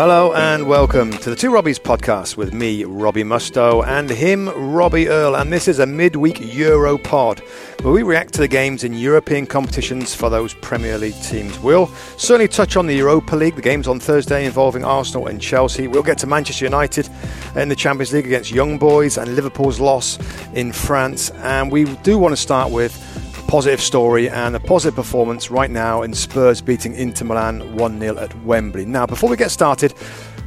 Hello and welcome to the Two Robbies podcast with me, Robbie Mustoe, and him, Robbie Earle. And this is a midweek Euro pod where we react to the games in European competitions for those Premier League teams. We'll certainly touch on the Europa League, the games on Thursday involving Arsenal and Chelsea. We'll get to Manchester United in the Champions League against Young Boys and Liverpool's loss in France. And we do want to start with positive story and a positive performance right now in Spurs beating Inter Milan 1 0 at Wembley. Now, before we get started,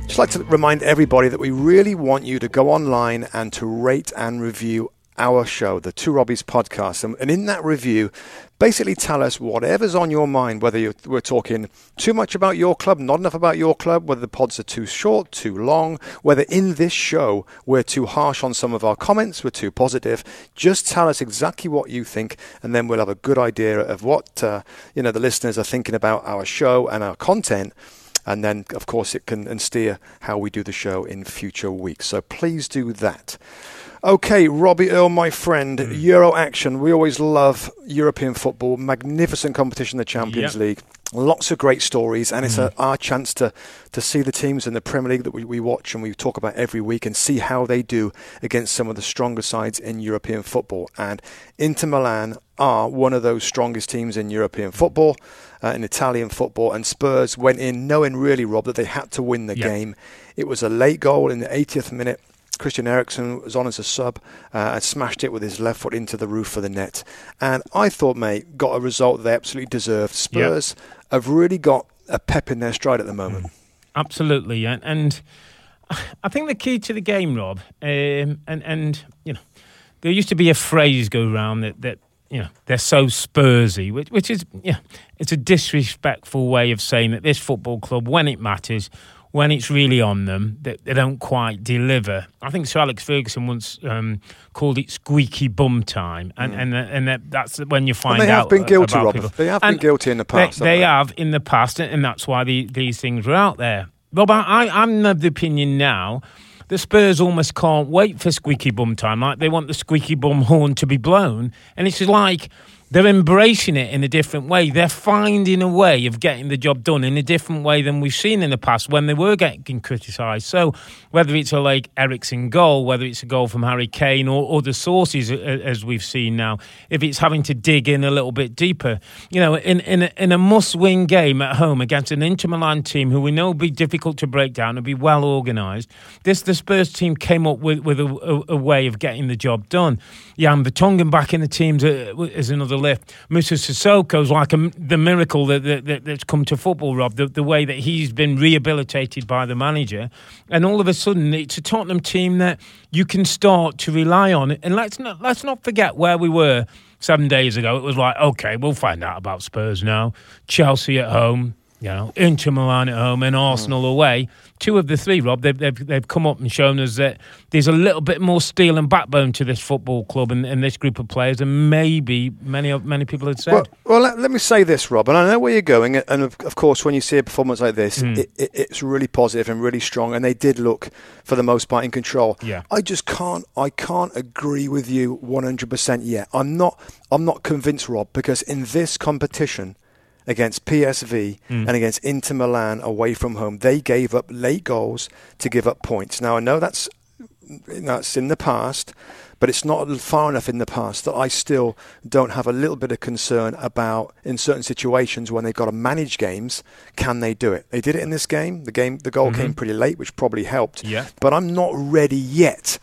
just like to remind everybody that we really want you to go online and to rate and review our show, the Two Robbies podcast. And, and in that review, basically tell us whatever's on your mind, whether we're talking too much about your club, not enough about your club, whether the pods are too short, too long, whether in this show we're too harsh on some of our comments, we're too positive. Just tell us exactly what you think, and then we'll have a good idea of what uh, you know the listeners are thinking about our show and our content and then of course it can and steer how we do the show in future weeks so please do that Okay, Robbie Earle, my friend, mm. Euro action. We always love European football. Magnificent competition, the Champions yep. League. Lots of great stories, and it's a, mm. our chance to, to see the teams in the Premier League that we, we watch and we talk about every week and see how they do against some of the stronger sides in European football. And Inter Milan are one of those strongest teams in European football, uh, in Italian football, and Spurs went in knowing really, Rob, that they had to win the yep. game. It was a late goal in the 80th minute Christian Eriksen was on as a sub uh, and smashed it with his left foot into the roof of the net. And I thought, mate, got a result they absolutely deserved. Spurs yep. have really got a pep in their stride at the moment. Mm. Absolutely, and, and I think the key to the game, Rob, um, and and you know, there used to be a phrase go around that that you know they're so Spursy, which which is yeah, it's a disrespectful way of saying that this football club, when it matters, when it's really on them, they, they don't quite deliver. I think Sir Alex Ferguson once um, called it squeaky bum time, and mm. and and that, that's when you find and they out. have been guilty, Robert. They have and been guilty in the past. They, they have in the past, and that's why the, these things were out there. Rob, I, I'm of the opinion now the Spurs almost can't wait for squeaky bum time. Like they want the squeaky bum horn to be blown, and it's like they're embracing it in a different way. They're finding a way of getting the job done in a different way than we've seen in the past when they were getting criticised. So whether it's a like Eriksen goal, whether it's a goal from Harry Kane or other sources as we've seen now, if it's having to dig in a little bit deeper, you know, in in a, in a must-win game at home against an Inter Milan team who we know will be difficult to break down and be well organised, this the Spurs team came up with with a, a, a way of getting the job done. Jan Vertonghen back in the teams uh, is another lift. Moussa Sissoko's like a, the miracle that, that, that's come to football, Rob, the, the way that he's been rehabilitated by the manager. And all of a sudden, it's a Tottenham team that you can start to rely on. And let's not, let's not forget where we were seven days ago. It was like, okay, we'll find out about Spurs now. Chelsea at home, you know, Inter Milan at home and Arsenal mm. away two of the three, Rob, they've, they've, they've come up and shown us that there's a little bit more steel and backbone to this football club and, and this group of players than maybe many of many people had said. Well, well let, let, me say this, Rob, and I know where you're going, and of, of course, when you see a performance like this, mm. it, it, it's really positive and really strong, and they did look, for the most part, in control. Yeah. I just can't, I can't agree with you 100% yet. I'm not, I'm not convinced, Rob, because in this competition against PSV mm. and against Inter Milan away from home. They gave up late goals to give up points. Now I know that's that's in the past, but it's not far enough in the past that I still don't have a little bit of concern about in certain situations when they've got to manage games, can they do it? They did it in this game. The game the goal mm-hmm. came pretty late, which probably helped. Yeah. But I'm not ready yet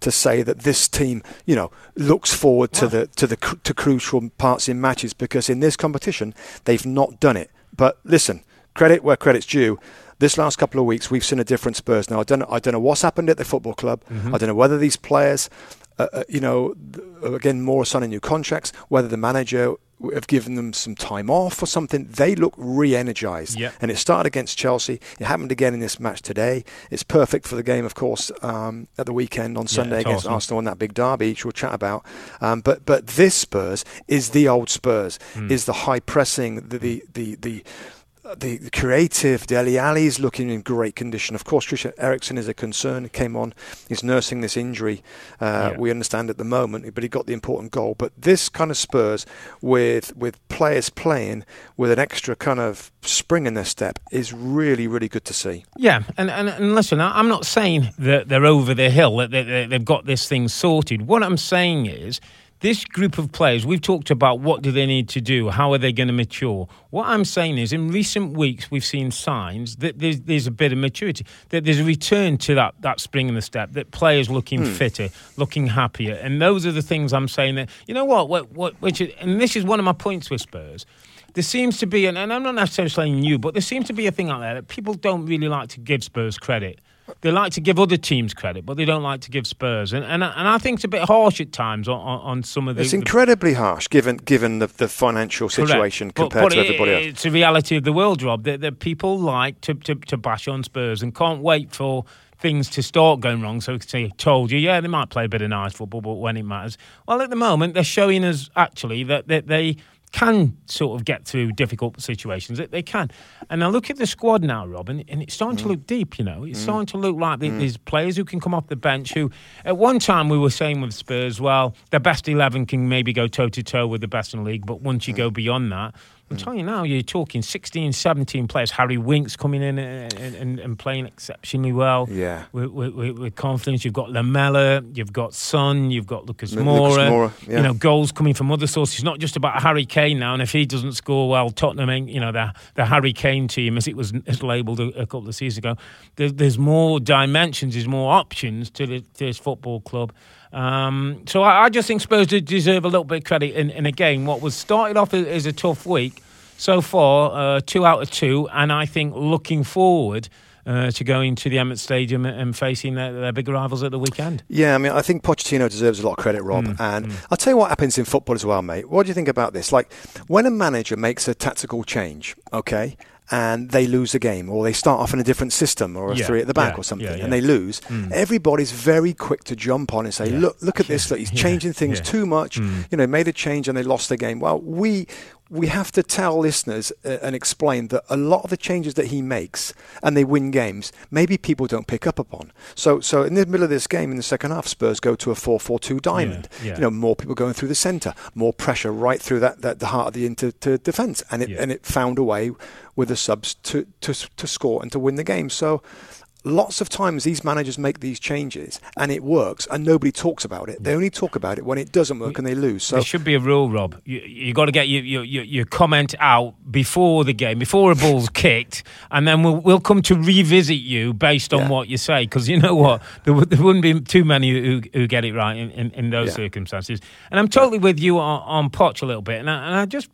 to say that this team, you know, looks forward to the to the to crucial parts in matches because in this competition they've not done it. But listen, credit where credit's due. this last couple of weeks, we've seen a different Spurs. Now, I don't, know, I don't know what's happened at the football club. Mm-hmm. I don't know whether these players, uh, uh, you know, again, more signing new contracts, whether the manager have given them some time off or something. They look re-energized, Yep. and it started against Chelsea. It happened again in this match today. It's perfect for the game, of course, um, at the weekend on Sunday it's against awesome. Arsenal in that big derby, which we'll chat about. Um, but but this Spurs is the old Spurs. Hmm. Is the high pressing, the the the. the the, the creative, Dele Alli is looking in great condition. Of course, Christian Eriksen is a concern. He came on, he's nursing this injury. Uh, Yeah. We understand at the moment, but he got the important goal. But this kind of Spurs, with with players playing with an extra kind of spring in their step, is really really good to see. Yeah, and, and, and listen, I'm not saying that they're over the hill, that they, they, they've got this thing sorted. What I'm saying is, this group of players, we've talked about what do they need to do, how are they going to mature. What I'm saying is, in recent weeks, we've seen signs that there's, there's a bit of maturity, that there's a return to that, that spring in the step, that players looking hmm. fitter, looking happier. And those are the things I'm saying that, you know what, what, what which is, and this is one of my points with Spurs there seems to be, and, and I'm not necessarily saying you, but there seems to be a thing out there that people don't really like to give Spurs credit. They like to give other teams credit, but they don't like to give Spurs. And and, I- and I think it's a bit harsh at times on, on, on some of the. It's the- incredibly harsh given given the, the financial situation But- compared but to it- everybody else. It's a reality of the world, Rob, that, that people like to, to, to bash on Spurs and can't wait for things to start going wrong so we can say, told you, yeah, they might play a bit of nice football, but when it matters. Well, at the moment, they're showing us actually that, that they can sort of get through difficult situations. That they can. And I look at the squad now, Robin, and, it's starting to mm. look deep, you know. It's mm. starting to look like there- mm. there's players who can come off the bench who, at one time, we were saying with Spurs, well, the best 11 can maybe go toe to toe with the best in the league, but once you go beyond that, I'm telling you now, you're talking 16, 17 players. Harry Winks coming in and, and, and playing exceptionally well. Yeah. With, with, with- confidence. You've got Lamela, you've got Son, you've got Lucas Lu- Lucas Moura. Moura, yeah. You know, goals coming from other sources. It's not just about Harry Kane now. And if he doesn't score well, Tottenham, ain't, you know, the, the Harry Kane team, as it was as labelled a, a couple of seasons ago, there, there's more dimensions, there's more options to, the, to this football club. Um, so I, I just think Spurs deserve a little bit of credit. And, and again, what was started off as, a tough week, so far, uh, two out of two. And I think looking forward uh, to going to the Emirates Stadium and facing their, their big rivals at the weekend. Yeah, I mean, I think Pochettino deserves a lot of credit, Rob. Mm, and I'll tell you what happens in football as well, mate. What do you think about this? Like, when a manager makes a tactical change, okay, and they lose a game, or they start off in a different system, or a Yeah, three at the back, yeah, or something, yeah, yeah. and they lose, Mm. everybody's very quick to jump on and say, Yeah. "Look, look at this! Yeah, Look, he's yeah, changing things yeah. too much. Mm. You know, made a change and they lost the game." Well, we we have to tell listeners uh, and explain that a lot of the changes that he makes and they win games, maybe people don't pick up upon. So, so in the middle of this game, in the second half, Spurs go to a 4-4-2 diamond. yeah. You know, more people going through the centre, more pressure right through that, that the heart of the inter defence, and it Yeah. and it found a way with the subs to, to to score and to win the game. So. Lots of times these managers make these changes and it works and nobody talks about it. They only talk about it when it doesn't work and they lose. So there should be a rule, Rob. You, you got to get your, your, your, your comment out before the game, before a ball's kicked, and then we'll, we'll come to revisit you based on Yeah. what you say. Because you know what? There, there wouldn't be too many who, who get it right in, in, in those Yeah. circumstances. And I'm totally with you on, on Poch a little bit. And I, and I just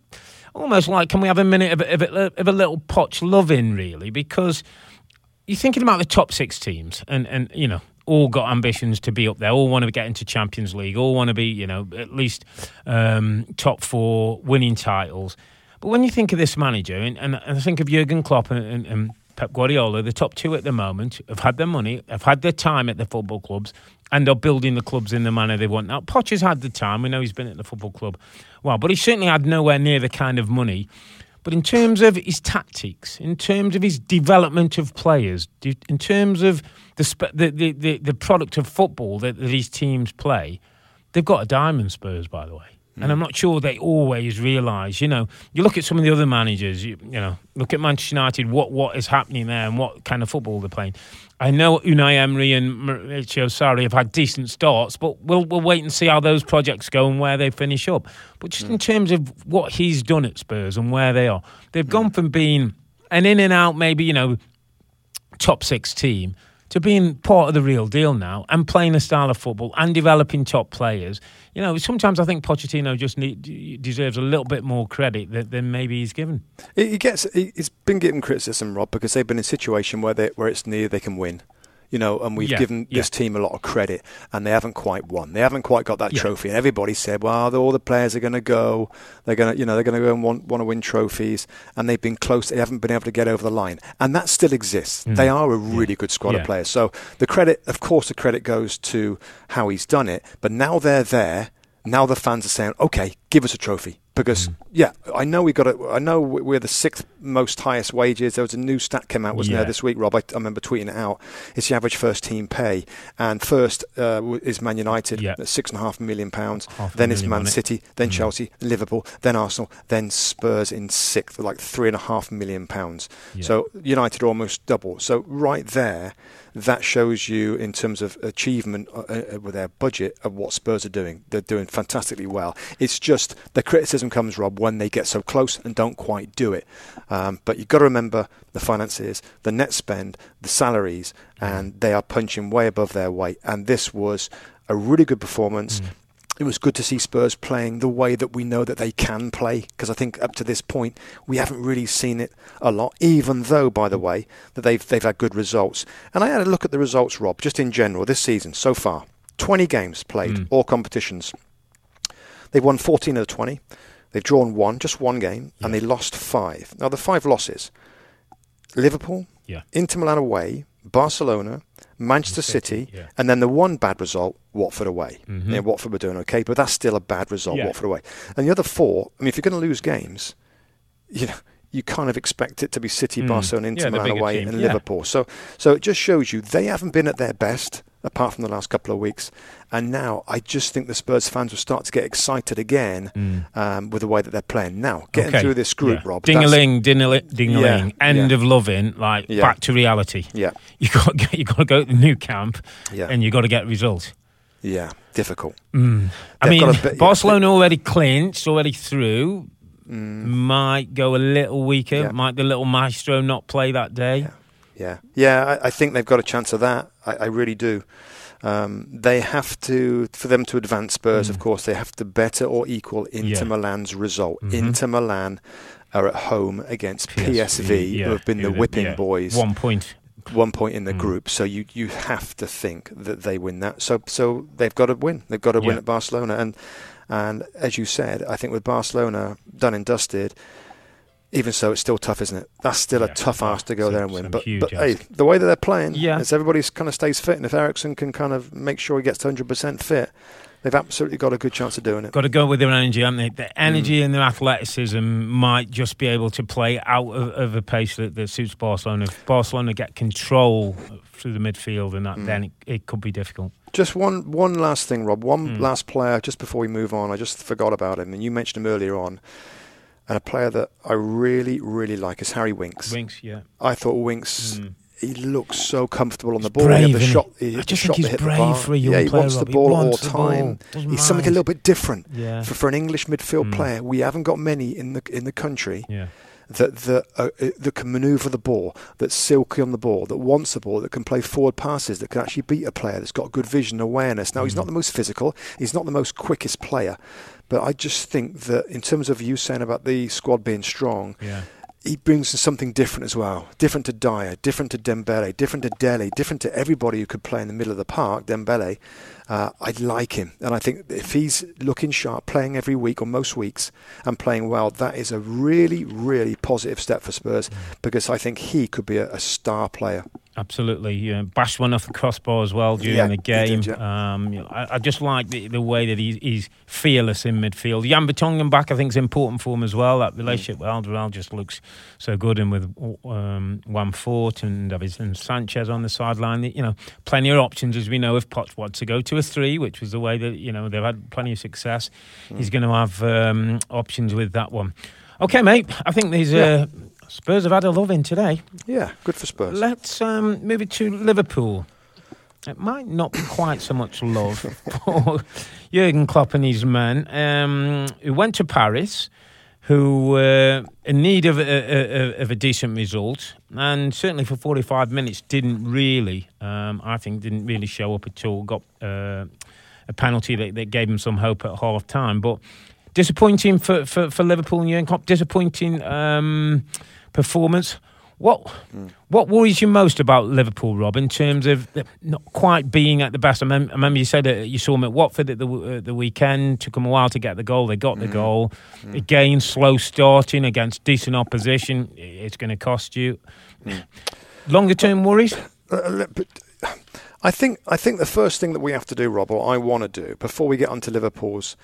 almost like, can we have a minute of, a- of, of a little Poch loving, really? Because you're thinking about the top six teams, and and you know all got ambitions to be up there, all want to get into Champions League, all want to be you know at least um, top four, winning titles. But when you think of this manager, and, and I think of Jurgen Klopp and, and, and Pep Guardiola, the top two at the moment, have had their money, have had their time at the football clubs, and are building the clubs in the manner they want. Now, Poch has had the time. We know he's been at the football club, well, but he certainly had nowhere near the kind of money. But in terms of his tactics, in terms of his development of players, in terms of the the, the, the, the product of football that, that these teams play, they've got a diamond Spurs, by the way. And hmm. I'm not sure they always realise. You know, you look at some of the other managers. You, you know, look at Manchester United. What what is happening there, and what kind of football they're playing. I know Unai Emery and Maurizio Sarri have had decent starts, but we'll we'll wait and see how those projects go and where they finish up. But just in mm. terms of what he's done at Spurs and where they are, they've gone from being an in and out, maybe you know, top six team to being part of the real deal now and playing a style of football and developing top players. You know, sometimes I think Pochettino just need, deserves a little bit more credit than, than maybe he's given. He gets he's been given criticism, Rob, because they've been in a situation where they where it's near they can win you know, and we've yeah, given yeah. this team a lot of credit, and they haven't quite won. They haven't quite got that Yeah. trophy, and everybody said, "Well, all the players are going to go. They're going to, you know, they're going to go and want, want to win trophies." And they've been close. They haven't been able to get over the line, and that still exists. They are a really good squad Mm. Of players. So the credit, of course, the credit goes to how he's done it. But now they're there. Now the fans are saying, "Okay, give us a trophy." Because Mm. yeah, I know we got. A, I know we're the sixth most highest wages. There was a new stat came out, wasn't Yeah. there, this week, Rob? I, I remember tweeting it out. It's the average first team pay, and first uh, is Man United Yeah. at six and a half million pounds. Half then it's Man wasn't? City, then Mm. Chelsea, Liverpool, then Arsenal, then Spurs in sixth, like three and a half million pounds. Yeah. So United are almost double. So right there, that shows you in terms of achievement uh, uh, with their budget of what Spurs are doing. They're doing fantastically well. It's just the criticism comes, Rob, when they get so close and don't quite do it. Um, but you've got to remember the finances, the net spend, the salaries, and they are punching way above their weight. And this was a really good performance. It was good to see Spurs playing the way that we know that they can play because I think up to this point we haven't really seen it a lot. Even though, by the way, that they've they've had good results. And I had a look at the results, Rob, just in general this season so far. Twenty games played, Mm. all competitions. They've won fourteen of the twenty. They've drawn one, just one game, and they lost five. Now the five losses: Liverpool, Yeah. Inter Milan away, Barcelona, Manchester City, yeah. and then the one bad result, Watford away. Mhm. Yeah, Watford were doing okay, but that's still a bad result, Yeah. Watford away. And the other four, I mean, if you're going to lose games, you know, you kind of expect it to be City, Mm. Barcelona, Inter Yeah, Milan away, team, and. Liverpool. So, so it just shows you they haven't been at their best apart from the last couple of weeks. And now I just think the Spurs fans will start to get excited again Mm. um, with the way that they're playing. Now, getting Okay. through this group, Yeah. Rob. that's- Ding-a-ling, ding-a-ling, ding-a-ling. Yeah, End yeah. of loving, like back to reality. Yeah, You got you got to go to the Nou Camp, and you've got to get results. yeah. Difficult. Mm. I mean, a bit- Barcelona already clinched, already through. Mm. Might go a little weaker. Might the little maestro not play that day? Yeah. Yeah, I, I think they've got a chance of that. I, I really do. Um, they have to, for them to advance Spurs, of Mm. course, they have to better or equal Inter Yeah. Milan's result. Mhm. Inter Milan are at home against PSV, yeah, who have been the whipping yeah, boys. One point. one point in the Mm. group, so you you have to think that they win that. So so they've got to win. They've got to win at Barcelona, and and as you said, I think with Barcelona done and dusted. Even so, it's still tough, isn't it? That's still Yeah. a tough ask to go Some- there and win. But, but hey, the way that they're playing, Yeah. is everybody kind of stays fit, and if Eriksen can kind of make sure he gets to 100% fit, they've absolutely got a good chance of doing it. Got to go with their energy, haven't they? The Mm. energy and their athleticism might just be able to play out of, of a pace that, that suits Barcelona. If Barcelona get control through the midfield and that, Mm. then it, it could be difficult. Just one one last thing, Rob. One Mm. last player, just before we move on. I just forgot about him, and you mentioned him earlier on. And a player that I really, really like is Harry Winks. Winks, yeah. I thought Winks, Mm. he looks so comfortable on the ball. he had brave, the he? shot, he I just shot think he's brave for a young yeah, he player, wants the. He ball at all the time. Doesn't He's something a little bit different Yeah. for, for an English midfield Mm. player. We haven't got many in the in the country Yeah. That that uh, uh, that can manoeuvre the ball, that's silky on the ball, that wants the ball, that can play forward passes, that can actually beat a player, that's got good vision, awareness. Now he's Mm. not the most physical, he's not the most quickest player, but I just think that in terms of you saying about the squad being strong, Yeah. he brings something different as well. Different to Dier, different to Dembele, different to Dele, different to everybody who could play in the middle of the park, Dembele. Uh, I like him. And I think if he's looking sharp, playing every week or most weeks, and playing well, that is a really, really positive step for Spurs because I think he could be a, a star player. Absolutely, yeah. bashed one off the crossbar as well during Yeah, the game. did, um, you know, I, I just like the, the way that he's, he's fearless in midfield. Jan Vertonghen back, I think, is important for him as well. That relationship with Alderweireld just looks so good, and with um, Juan Foyth and Davinson Sanchez on the sideline, you know, plenty of options as we know if Potts wants to go to a three, which was the way that you know they've had plenty of success. He's going to have um, options with that one. Okay, mate. I think these uh, Spurs have had a love in today. Yeah, good for Spurs. Let's um, move it to Liverpool. It might not be quite so much love for Jurgen Klopp and his men, um, who went to Paris, who were in need of a, a, of a decent result, and certainly for 45 minutes didn't really, um, I think, didn't really show up at all. Got uh, a penalty that, that, gave him some hope at half time, but disappointing for, for, for Liverpool and Jurgen Klopp. Disappointing um, performance. What mm. what worries you most about Liverpool, Rob, in terms of not quite being at the best? I, mem- I remember you said that you saw them at Watford at the uh, the weekend. Took them a while to get the goal. They got the mm. goal. Mm. Again, slow starting against decent opposition. It's going to cost you. Mm. Longer term worries. Uh, uh I think I think the first thing that we have to do, Rob, or I want to do before we get onto Liverpool's,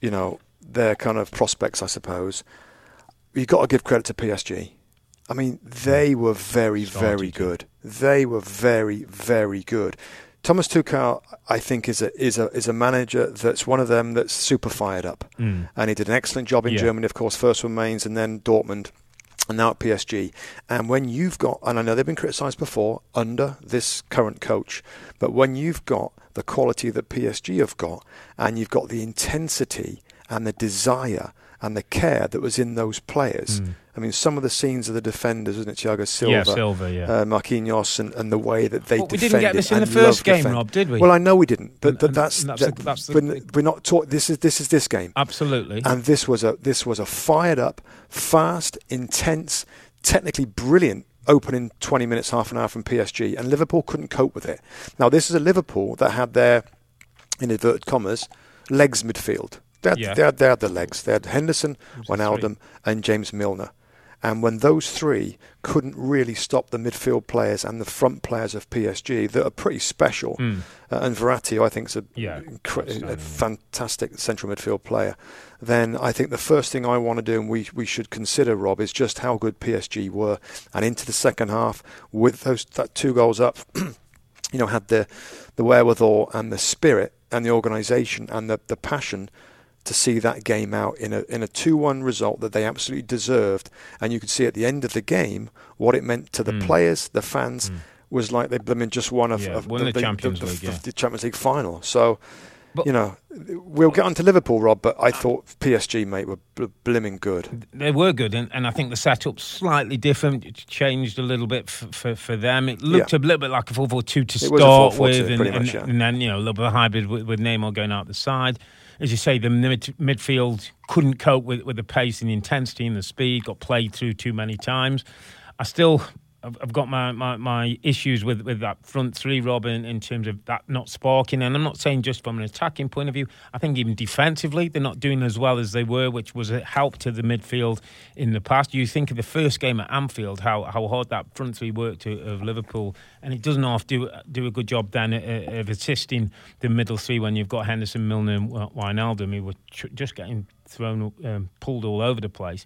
you know, their kind of prospects, I suppose. You've got to give credit to PSG I mean, they were very, very good. They were very, very good. Thomas Tuchel, I think, is a is a is a manager that's one of them that's super fired up, mm. and he did an excellent job in yeah. Germany, of course, first with Mainz and then Dortmund, and now at PSG. And when you've got, and I know they've been criticised before under this current coach, but when you've got the quality that PSG have got, and you've got the intensity and the desire and the care that was in those players. Mm. I mean, some of the scenes of the defenders, wasn't it, Thiago Silva, yeah, Silva, yeah. Uh, Marquinhos, and, and the way that they well, We didn't get this in the first game, defend. Rob, did we? Well, I know we didn't, but, but that's, that's, that, the, that's the, we're, we're, not taught. This is this is this game. Absolutely. And this was a this was a fired up, fast, intense, technically brilliant opening 20 minutes, half an hour from PSG, and Liverpool couldn't cope with it. Now, this is a Liverpool that had their, in inverted commas, legs midfield. They had, yeah. they, had, they had the legs. They had Henderson, Wijnaldum, and James Milner. And when those three couldn't really stop the midfield players and the front players of PSG that are pretty special, mm. uh, and Verratti, I think, is a, yeah, incre- a fantastic central midfield player, then I think the first thing I want to do and we, we should consider, Rob, is just how good PSG were. And into the second half, with those that two goals up, you know, had the, the wherewithal and the spirit and the organisation and the, the passion – to see that game out in a in a two one result that they absolutely deserved, and you could see at the end of the game what it meant to the mm. players, the fans. Mm. Was like they I mean, just one of, yeah, of won the, the, Champions the, League, yeah. the Champions League final. So, but, you know, we'll get on to Liverpool, Rob, but I thought PSG, mate, were bl- blimming good. They were good, and, and I think the setup's slightly different. It changed a little bit f- for, for them. It looked yeah. a little bit like a 4 4 2 to it start with, and, much, yeah. and, then, you know, a little bit of hybrid with, with Neymar going out the side as you say, the mid- midfield couldn't cope with, with the pace and the intensity and the speed, got played through too many times. I still I've, got my, my, my, issues with, with that front three, Robin, in terms of that not sparking. And I'm not saying just from an attacking point of view. I think even defensively, they're not doing as well as they were, which was a help to the midfield in the past. You think of the first game at Anfield, how, how hard that front three worked of Liverpool, and it doesn't half do do a good job then of assisting the middle three when you've got Henderson, Milner, and Wijnaldum, who were just getting thrown, um, pulled all over the place.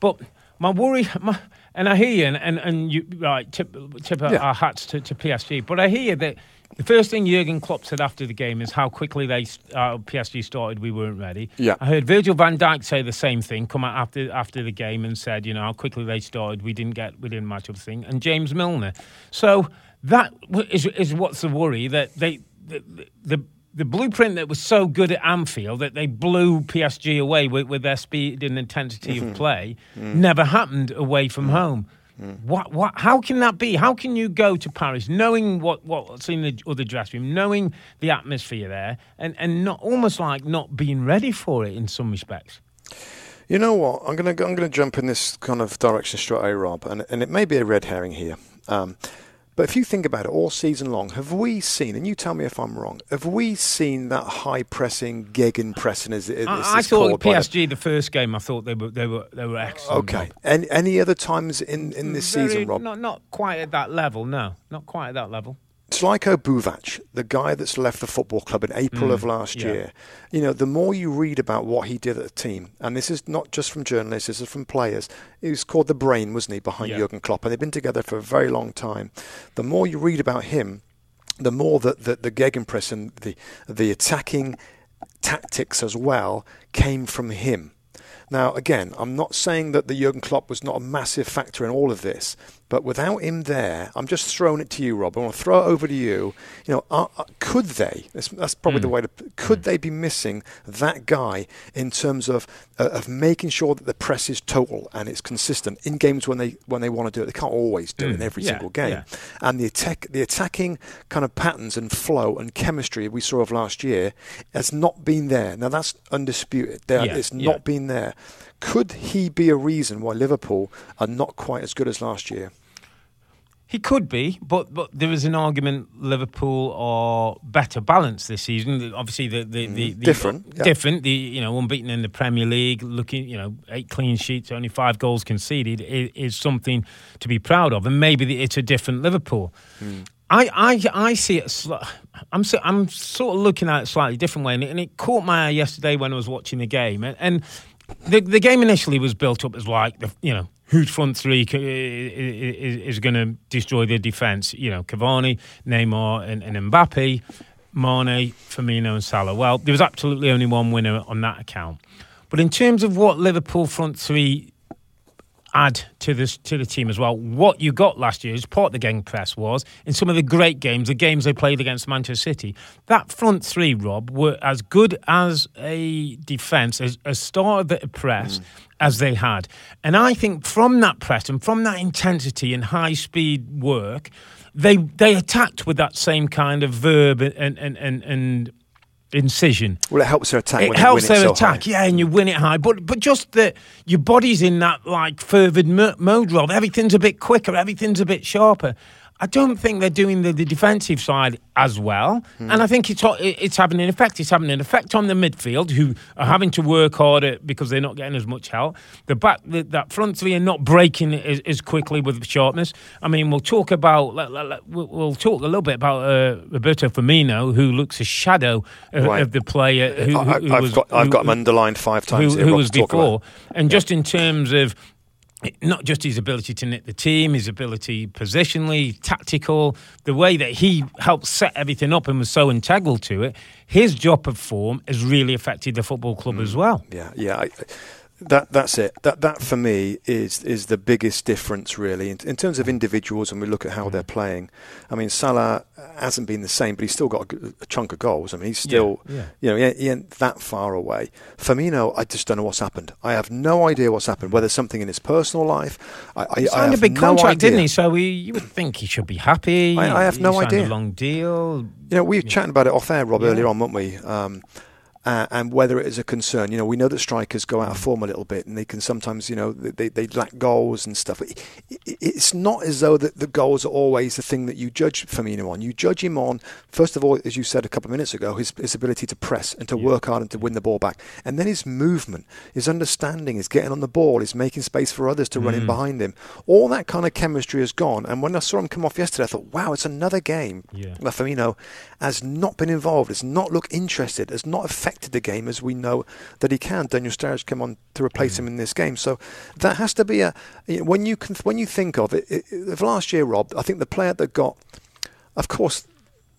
But my worry, my, and I hear you, and, and, and you right tip tip yeah. our hats to, to PSG, but I hear that the first thing Jurgen Klopp said after the game is how quickly they uh, PSG started. We weren't ready. Yeah. I heard Virgil Van Dijk say the same thing. Come out after after the game and said, you know, how quickly they started. We didn't get we didn't match up the thing. And James Milner. So that is is what's the worry that they the, the the blueprint that was so good at Anfield that they blew PSG away with, with their speed and intensity mm-hmm. of play mm. never happened away from mm. home. Mm. What, what, how can that be? How can you go to Paris knowing what, what's in the other dressing room, knowing the atmosphere there, and, and not almost like not being ready for it in some respects? You know what? I'm gonna I'm gonna jump in this kind of direction straight away, Rob, and and it may be a red herring here. Um, but if you think about it, all season long, have we seen, and you tell me if I'm wrong, have we seen that high pressing, gegen pressing? As, as I, I thought PSG the, the first game, I thought they were they were they were excellent. Okay. Any, any other times in, in this Very, season, Rob? Not not quite at that level. No, not quite at that level. Slavko Buvac, the guy that's left the football club in April mm, of last yeah. year, you know, the more you read about what he did at the team, and this is not just from journalists, this is from players. He was called the brain, wasn't he, behind yeah. Jurgen Klopp, and they've been together for a very long time. The more you read about him, the more that the, the gegenpress and the the attacking tactics as well came from him. Now, again, I'm not saying that the Jurgen Klopp was not a massive factor in all of this, but without him there, I'm just throwing it to you, Rob. I want to throw it over to you. You know, uh, uh, could they? That's, that's probably mm. the way to. Could mm. they be missing that guy in terms of uh, of making sure that the press is total and it's consistent in games when they when they want to do it? They can't always do mm. it in mm. every yeah, single game. Yeah. And the attack, the attacking kind of patterns and flow and chemistry we saw of last year has not been there. Now that's undisputed. There, yeah, it's not been there. Could he be a reason why Liverpool are not quite as good as last year? He could be, but but there is an argument Liverpool are better balanced this season. Obviously, the the, the, the different yeah. different. The you know unbeaten in the Premier League, looking you know eight clean sheets, only five goals conceded is, is something to be proud of, and maybe it's a different Liverpool. Mm. I, I I see it. I'm I'm sort of looking at it slightly different way, and it, and it caught my eye yesterday when I was watching the game, and, and the the game initially was built up as like the you know whose front three is, is going to destroy the defence? You know, Cavani, Neymar, and, and Mbappe, Mane, Firmino, and Salah. Well, there was absolutely only one winner on that account. But in terms of what Liverpool front three add to this to the team as well. What you got last year, of the Gegenpress was in some of the great games, the games they played against Manchester City. That front three, Rob, were as good as a defence, as a start of the press. Mm. As they had. And I think from that press and from that intensity and high speed work, they they attacked with that same kind of verb and and and, and incision. Well, it helps their attack. It helps their attack, high. yeah, and you win it high. But but just that your body's in that like fervid mode, Rob. Everything's a bit quicker. Everything's a bit sharper. I don't think they're doing the, the defensive side as well, mm. and I think it's it's having an effect. It's having an effect on the midfield, who are having to work harder because they're not getting as much help. The back, the, that front three are not breaking as, as, quickly with sharpness. I mean, we'll talk about we'll talk a little bit about uh, Roberto Firmino, who looks a shadow of, right. of the player who, who, who I, was, got, I've got him underlined five times. Who, was before, and yeah. just in terms of not just his ability to knit the team, his ability positionally, tactical, the way that he helped set everything up and was so integral to it, his drop of form has really affected the football club mm, as well. Yeah, yeah. I, that that's it. That that for me is is the biggest difference really in, in terms of individuals. When we look at how they're playing, I mean Salah hasn't been the same, but he's still got a, a chunk of goals. I mean he's still, yeah, yeah. you know, he ain't, he ain't, that far away. Firmino, I just don't know what's happened. I have no idea what's happened. Whether something in his personal life, I, I, he signed I a big no contract, idea. didn't he? So we, you would think he should be happy. I, I have he no idea. A long deal. You know, we were chatting about it off air, Rob, earlier on, weren't we? Um, uh, and whether it is a concern. You know, we know that strikers go out of form a little bit, and they can sometimes, you know, they, they lack goals and stuff. It, it, it's not as though the, the goals are always the thing that you judge Firmino on. You judge him on, first of all, as you said a couple of minutes ago, his, his ability to press and to yeah. work hard and to win the ball back, and then his movement, his understanding, his getting on the ball, his making space for others to mm. run in mm. behind him. All that kind of chemistry has gone. And when I saw him come off yesterday, I thought, wow, it's another game yeah. where Firmino has not been involved, has not looked interested, has not affected the game as we know that he can. Daniel Sturridge came on to replace mm. him in this game, so that has to be a when you can when you think of it, it, it. Last year, Rob, I think the player that got, of course.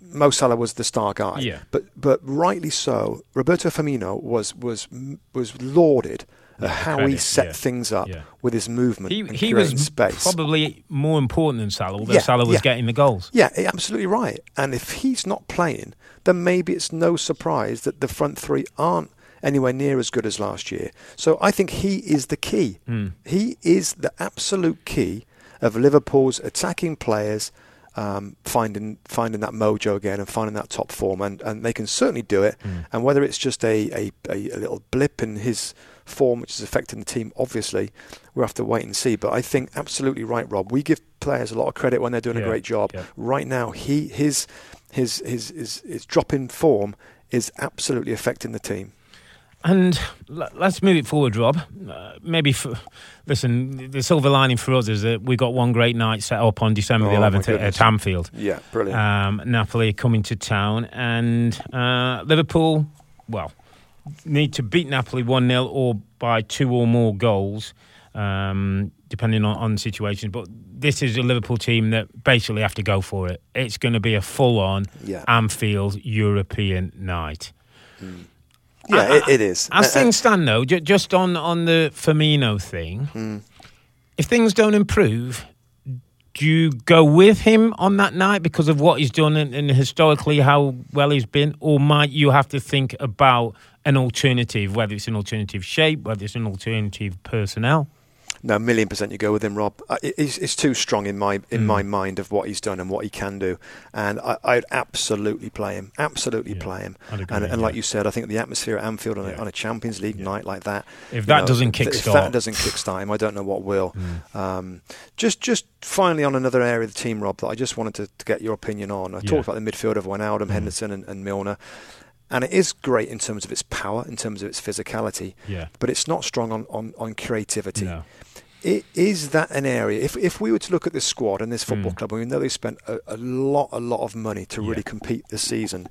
Mo Salah was the star guy, yeah. but but rightly so. Roberto Firmino was was was lauded at how credit, he set yeah. things up yeah. with his movement. He, he was space. probably more important than Salah, although yeah, Salah was getting the goals. Yeah, absolutely right. And if he's not playing, then maybe it's no surprise that the front three aren't anywhere near as good as last year. So I think he is the key. Mm. He is the absolute key of Liverpool's attacking players um, finding finding that mojo again and finding that top form, and, and they can certainly do it. Mm. And whether it's just a, a, a, little blip in his form, which is affecting the team, obviously, we'll have to wait and see. But I think absolutely right, Rob. We give players a lot of credit when they're doing yeah. a great job. Yeah. Right now, he his his his his, his drop in form is absolutely affecting the team. And let's move it forward, Rob. Uh, maybe, for, listen, the silver lining for us is that we got one great night set up on December oh, the 11th at, at, Anfield. Yeah, brilliant. Um, Napoli coming to town, and uh, Liverpool, well, need to beat Napoli 1 0 or by two or more goals, um, depending on, on situations. But this is a Liverpool team that basically have to go for it. It's going to be a full on yeah. Anfield European night. Mm. Yeah, it, it is. As Uh, things stand, though, ju- just on on the Firmino thing, Hmm. if things don't improve, do you go with him on that night because of what he's done and, and historically how well he's been, or might you have to think about an alternative, whether it's an alternative shape, whether it's an alternative personnel? No, a million percent you go with him, Rob. Uh, it- It's, it's too strong in my in Mm. my mind of what he's done and what he can do, and I, I'd absolutely play him. Absolutely Yeah, play him. Agree, and, and like you said, I think the atmosphere at Anfield on, Yeah. a, on a Champions League Yeah. night like that. If that doesn't th- if kickstart- that doesn't kickstart him, I don't know what will. Mm. Um, just just finally on another area of the team, Rob, that I just wanted to, to get your opinion on. I Yeah. talked about the midfield of Wijnaldum, Mm. Henderson, and, and Milner. And it is great in terms of its power, in terms of its physicality, Yeah. but it's not strong on, on, on creativity. No. Is that an area? If if we were to look at this squad and this football Mm. club, and we know they spent a, a lot, a lot of money to Yeah. really compete this season.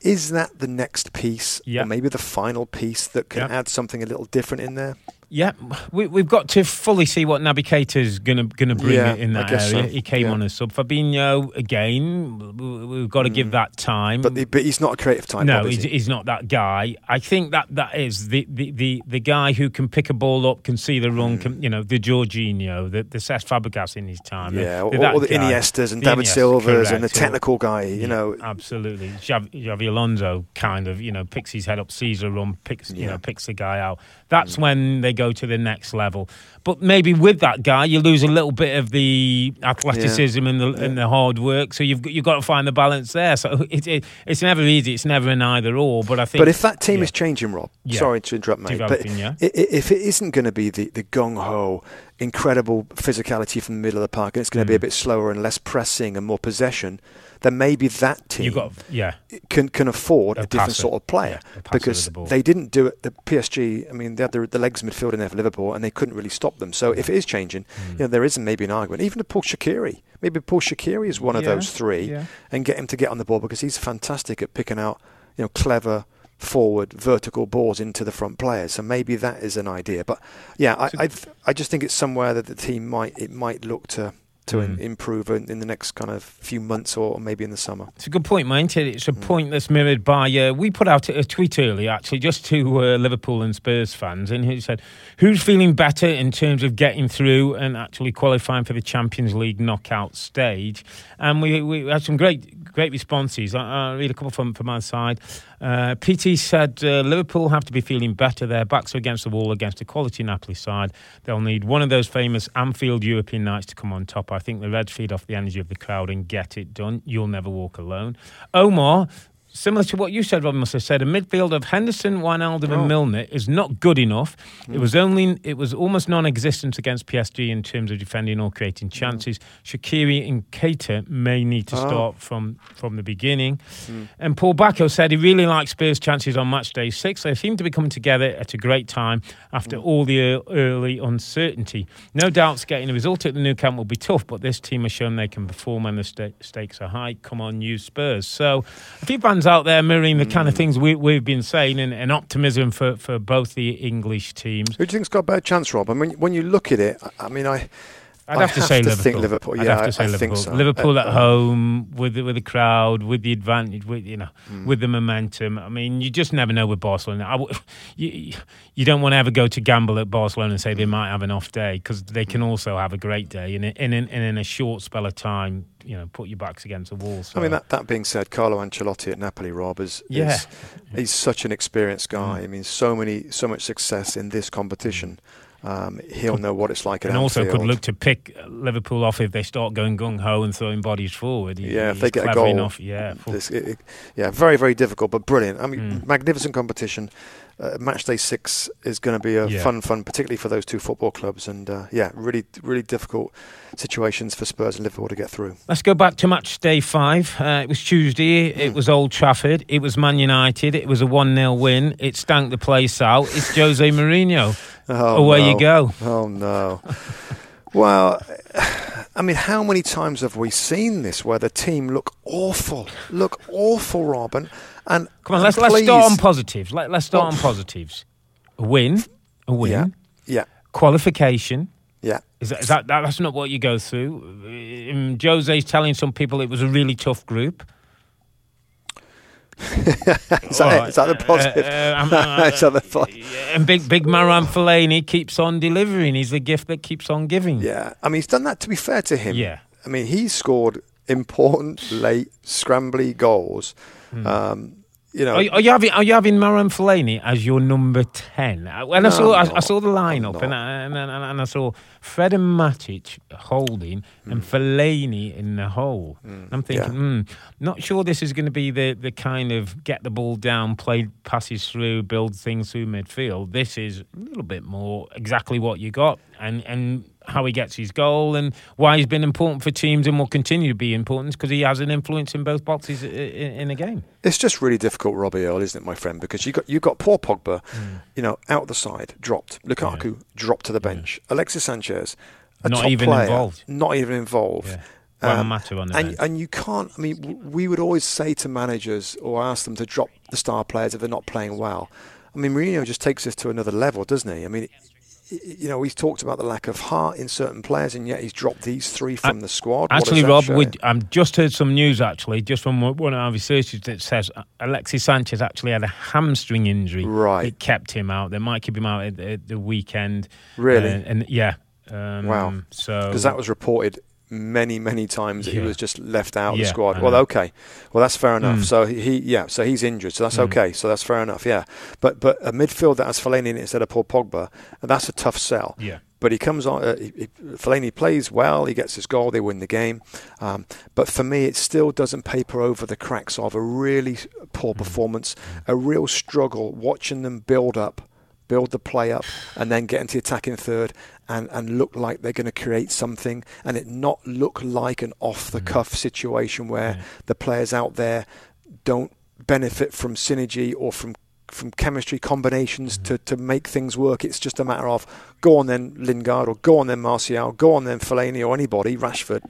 Is that the next piece, Yeah. or maybe the final piece that can Yeah. add something a little different in there? Yeah, we, we've got to fully see what Naby Keita's going to going to bring Yeah, in that area. so. He came Yeah. on as sub. Fabinho again. We've got to give Mm. that time. But the, but he's not a creative type. no, Bob, he's, he? he's not that guy. I think that that is the, the, the, the guy who can pick a ball up, can see the run, can, you know, the Jorginho, the, the Cesc Fabregas in his time. Mm. yeah, the, or, that the guy. Iniestas and The David Iniesta, Silvers and the technical guy. You Yeah, know, absolutely. Xavi, Xabi Alonso kind of, you know, picks his head up, sees a run, picks, you. Mm. know, picks the guy out. That's when they go to the next level. But maybe with that guy, you lose a little bit of the athleticism and the and the hard work. So you've got, you've got to find the balance there. So it, it, it's never easy. It's never an either or. But I think. But if that team yeah. is changing, Rob, Yeah. sorry to interrupt, mate, but Developing, yeah. if it isn't going to be the, the gung ho, incredible physicality from the middle of the park, and it's going to be a Mm. bit slower and less pressing and more possession, then maybe that team got, yeah, can can afford A a, different passer. sort of player Yeah, a passer with because the they didn't do it. The PSG, I mean, they had the, the legs midfield in there for Liverpool, and they couldn't really stop them. So if it is changing, Mm. you know, there isn't maybe an argument. Even to Paul Shaqiri, maybe Paul Shaqiri is one of Yeah, those three and get him to get on the ball because he's fantastic at picking out, you know, clever forward vertical balls into the front players. So maybe that is an idea. But yeah, I I, I just think it's somewhere that the team might it might look to to Mm. improve in, in the next kind of few months or maybe in the summer. It's a good point, mate. It's a Mm. point that's mirrored by. Uh, we put out a tweet earlier, actually, just to uh, Liverpool and Spurs fans, and he said, "Who's feeling better in terms of getting through and actually qualifying for the Champions League knockout stage?" And we, we had some great, great responses. I, I'll read a couple from from my side. Uh, PT said uh, Liverpool have to be feeling better. Their backs are against the wall against a quality Napoli side. They'll need one of those famous Anfield European nights to come on top. I think the Reds feed off the energy of the crowd and get it done. You'll never walk alone. Omar. Similar to what you said, Robin must have said, a midfield of Henderson, Wijnaldum, Oh. and Milner is not good enough. It mm. was only, it was almost non-existent against PSG in terms of defending or creating mm. chances. Shaqiri and Keita may need to Oh. start from from the beginning. Mm. And Paul Bacco said he really likes Spurs' chances on match day six. They seem to be coming together at a great time after all the early uncertainty. No doubts getting a result at the Nou Camp will be tough, but this team has shown they can perform when the sta- stakes are high. Come on, you Spurs. So a few fans out there mirroring the kind of mm. things we, we've been saying and, and optimism for, for both the English teams. Who do you think's got a better chance, Rob? I mean, when you look at it, I- I mean, I I'd have to say to Liverpool. Liverpool. I'd Yeah, have to I- say I Liverpool. so. Liverpool Uh, at uh, home with the, with the crowd, with the advantage, with you know, Mm. with the momentum. I mean, you just never know with Barcelona. I w- you, you don't want to ever go to gamble at Barcelona and say they might have an off day because they can Mm. also have a great day. And in, in, in a short spell of time, you know, put your backs against the wall. So. I mean, that, that being said, Carlo Ancelotti at Napoli, Rob, is, Yeah. is he's such an experienced guy. Mm. I mean, so many, so much success in this competition. Um, he'll know what it's like at and also could look to pick Liverpool off if they start going gung ho and throwing bodies forward. He- Yeah, if they get a goal, enough. Yeah, This- it- it- yeah, very, very difficult, but brilliant. I mean, Mm. magnificent competition. Uh, match day six is going to be a Yeah. fun, fun, particularly for those two football clubs. And uh, yeah, really, really difficult situations for Spurs and Liverpool to get through. Let's go back to match day five. Uh, it was Tuesday. It was Old Trafford. It was Man United. It was a 1 0 win. It stank the place out. It's Jose Mourinho. Oh, Away no. you go. Oh no. well, I mean, how many times have we seen this where the team look awful, look awful, Robin? And Come on, and let's, let's start on positives. Let, let's start Well, on positives. A win. A win. Yeah, yeah, Qualification. yeah. Is that, is that, that that's not what you go through? Um, Jose's telling some people it was a really tough group. is, that is that the positive? Uh, uh, uh, Is that the po- and big big Marouane Fellaini keeps on delivering. He's the gift that keeps on giving. yeah, I mean, he's done that. To be fair to him, Yeah. I mean, he's scored important late scrambly goals. Um, you know, Are, you- are you having Are you having Marouane Fellaini as your number ten? When I No, saw I'm I, I saw the lineup and I, and, and, and I saw Fred and Matic holding and Fellaini in the hole. I'm thinking, Hmm. yeah. hmm, not sure this is going to be the the kind of get the ball down, play passes through, build things through midfield. This is a little bit more exactly what you got and and. How he gets his goal and why he's been important for teams and will continue to be important because he has an influence in both boxes in a game. It's just really difficult, Robbie Earle, isn't it, my friend? Because you got you got poor Pogba, Mm. you know, out the side, dropped. Lukaku dropped to the bench. Alexis Sanchez, a Not top even player, involved. not even involved. Yeah. Um, matter on the and and you can't. I mean, we would always say to managers or ask them to drop the star players if they're not playing well. I mean, Mourinho just takes this to another level, doesn't he? I mean. You know, he's talked about the lack of heart in certain players, and yet he's dropped these three from the squad. Actually, Rob, we I've just heard some news actually, just from one one of our researchers that says Alexis Sanchez actually had a hamstring injury. Right. It kept him out. They might keep him out at the, at the weekend. Really? Uh, and yeah. Um, Wow. So because that was reported many, many times that he was just left out of the squad. Well, okay, well that's fair enough. Mm. So he, yeah, so he's injured, so that's Mm. okay. So that's fair enough. Yeah, but but a midfield that has Fellaini in instead of Paul Pogba, that's a tough sell. Yeah. But he comes on. Uh, he, he- Fellaini plays well. He gets his goal. They win the game. Um, but for me, it still doesn't paper over the cracks of a really poor Mm. performance, a real struggle watching them build up, build the play up, and then get into the attacking third and, and look like they're going to create something, and it not look like an off the mm. cuff situation where Yeah. the players out there don't benefit from synergy or from from chemistry combinations mm. to, to make things work. It's just a matter of go on then Lingard or go on then Martial, go on then Fellaini or anybody, Rashford,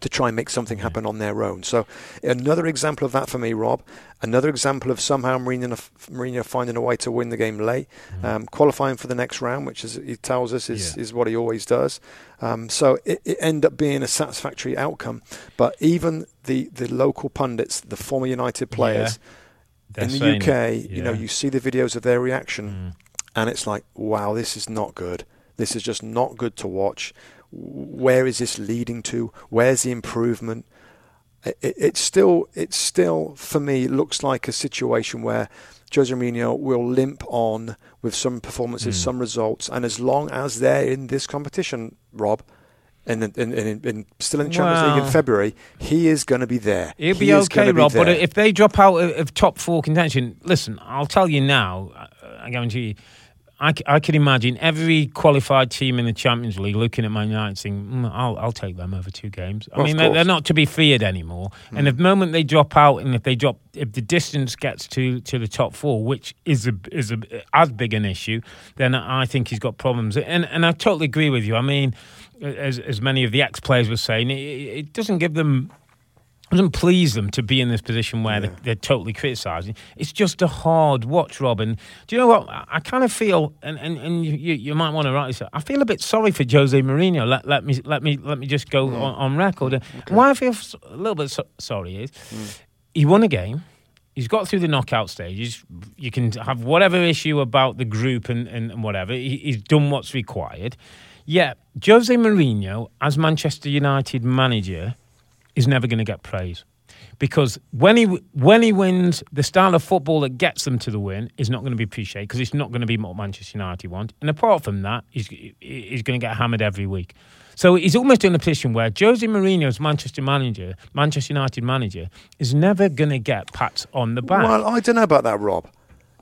to try and make something happen on their own. So another example of that for me, Rob. Another example of somehow Mourinho, Mourinho finding a way to win the game late, um, qualifying for the next round, which is he tells us is, Yeah. is what he always does. Um, so it, it ended up being a satisfactory outcome. But even the, the local pundits, the former United players They're in the UK, you know, you see the videos of their reaction, Mm. and it's like, wow, this is not good. This is just not good to watch. Where is this leading to? Where's the improvement? It, it, it's still, it's still for me looks like a situation where Jose Mourinho will limp on with some performances, Mm. some results, and as long as they're in this competition, Rob. In, in, in, in, still in the Champions League in February, he is going to be there. He'll He be okay, gonna be Rob. But if they drop out of, of top four contention, listen, I'll tell you now. I guarantee you, I, I can imagine every qualified team in the Champions League looking at Man United saying, mm, "I'll I'll take them over two games." I Of mean, they're, they're not to be feared anymore. And the moment they drop out, and if they drop, if the distance gets to, to the top four, which is a is a as big an issue, then I think he's got problems. And and I totally agree with you. I mean, as as many of the ex players were saying, it, it doesn't give them doesn't please them to be in this position where Yeah. they're, they're totally criticising. It's just a hard watch, Robin. Do you know what? I, I kind of feel, and, and, and you, you might want to write this. I feel a bit sorry for Jose Mourinho. Let, let me let me let me just go mm. on, on record. Mm, and Why I feel a little bit so, sorry is mm. he won a game. He's got through the knockout stages. You can have whatever issue about the group and, and, and whatever. He, he's done what's required. Yet Jose Mourinho, as Manchester United manager, is never going to get praise because when he when he wins, the style of football that gets them to the win is not going to be appreciated because it's not going to be what Manchester United want. And apart from that, he's he's going to get hammered every week. So he's almost in a position where Jose Mourinho's Manchester manager, Manchester United manager, is never going to get pats on the back. Well, I don't know about that, Rob.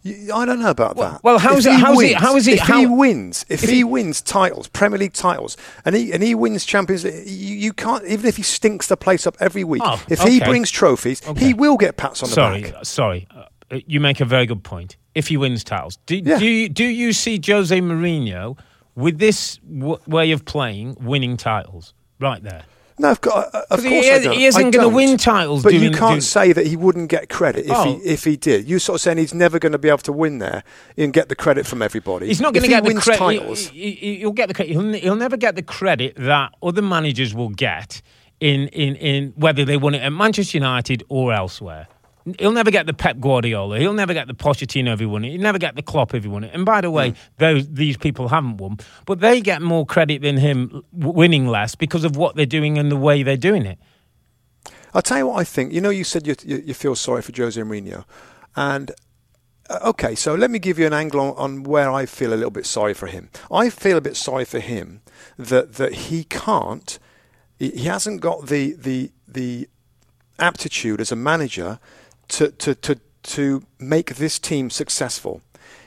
I don't know about Well- that. well, how's it- he how's it- how is it- If he wins, if, if he, he- wins titles, Premier League titles, and he and he wins Champions, League, you, you can't. Even if he stinks the place up every week, Oh, if he brings trophies, Okay. he will get pats on the sorry, back. sorry. Uh, you make a very good point. If he wins titles, do, Yeah. do, you, do you see Jose Mourinho with this w- way of playing winning titles? Right there. No, of, uh, of course he- I he isn't gonna win titles But you can't doing- say that he wouldn't get credit if Oh. he if he did. You're sort of saying he's never going to be able to win there and get the credit from everybody. He's not going to get the wins credit. Titles, He, he'll get the credit. He'll, he'll never get the credit that other managers will get in, in, in whether they won it at Manchester United or elsewhere. He'll never get the Pep Guardiola. He'll never get the Pochettino if he won it. He'll never get the Klopp if he won it. And by the way, mm. those these people haven't won, but they get more credit than him winning less because of what they're doing and the way they're doing it. I'll tell you what I think. You know, you said you, you, you feel sorry for Jose Mourinho, and uh, okay, so let me give you an angle on, on, where I feel a little bit sorry for him. I feel a bit sorry for him that that he can't, he hasn't got the the the aptitude as a manager to to to to make this team successful.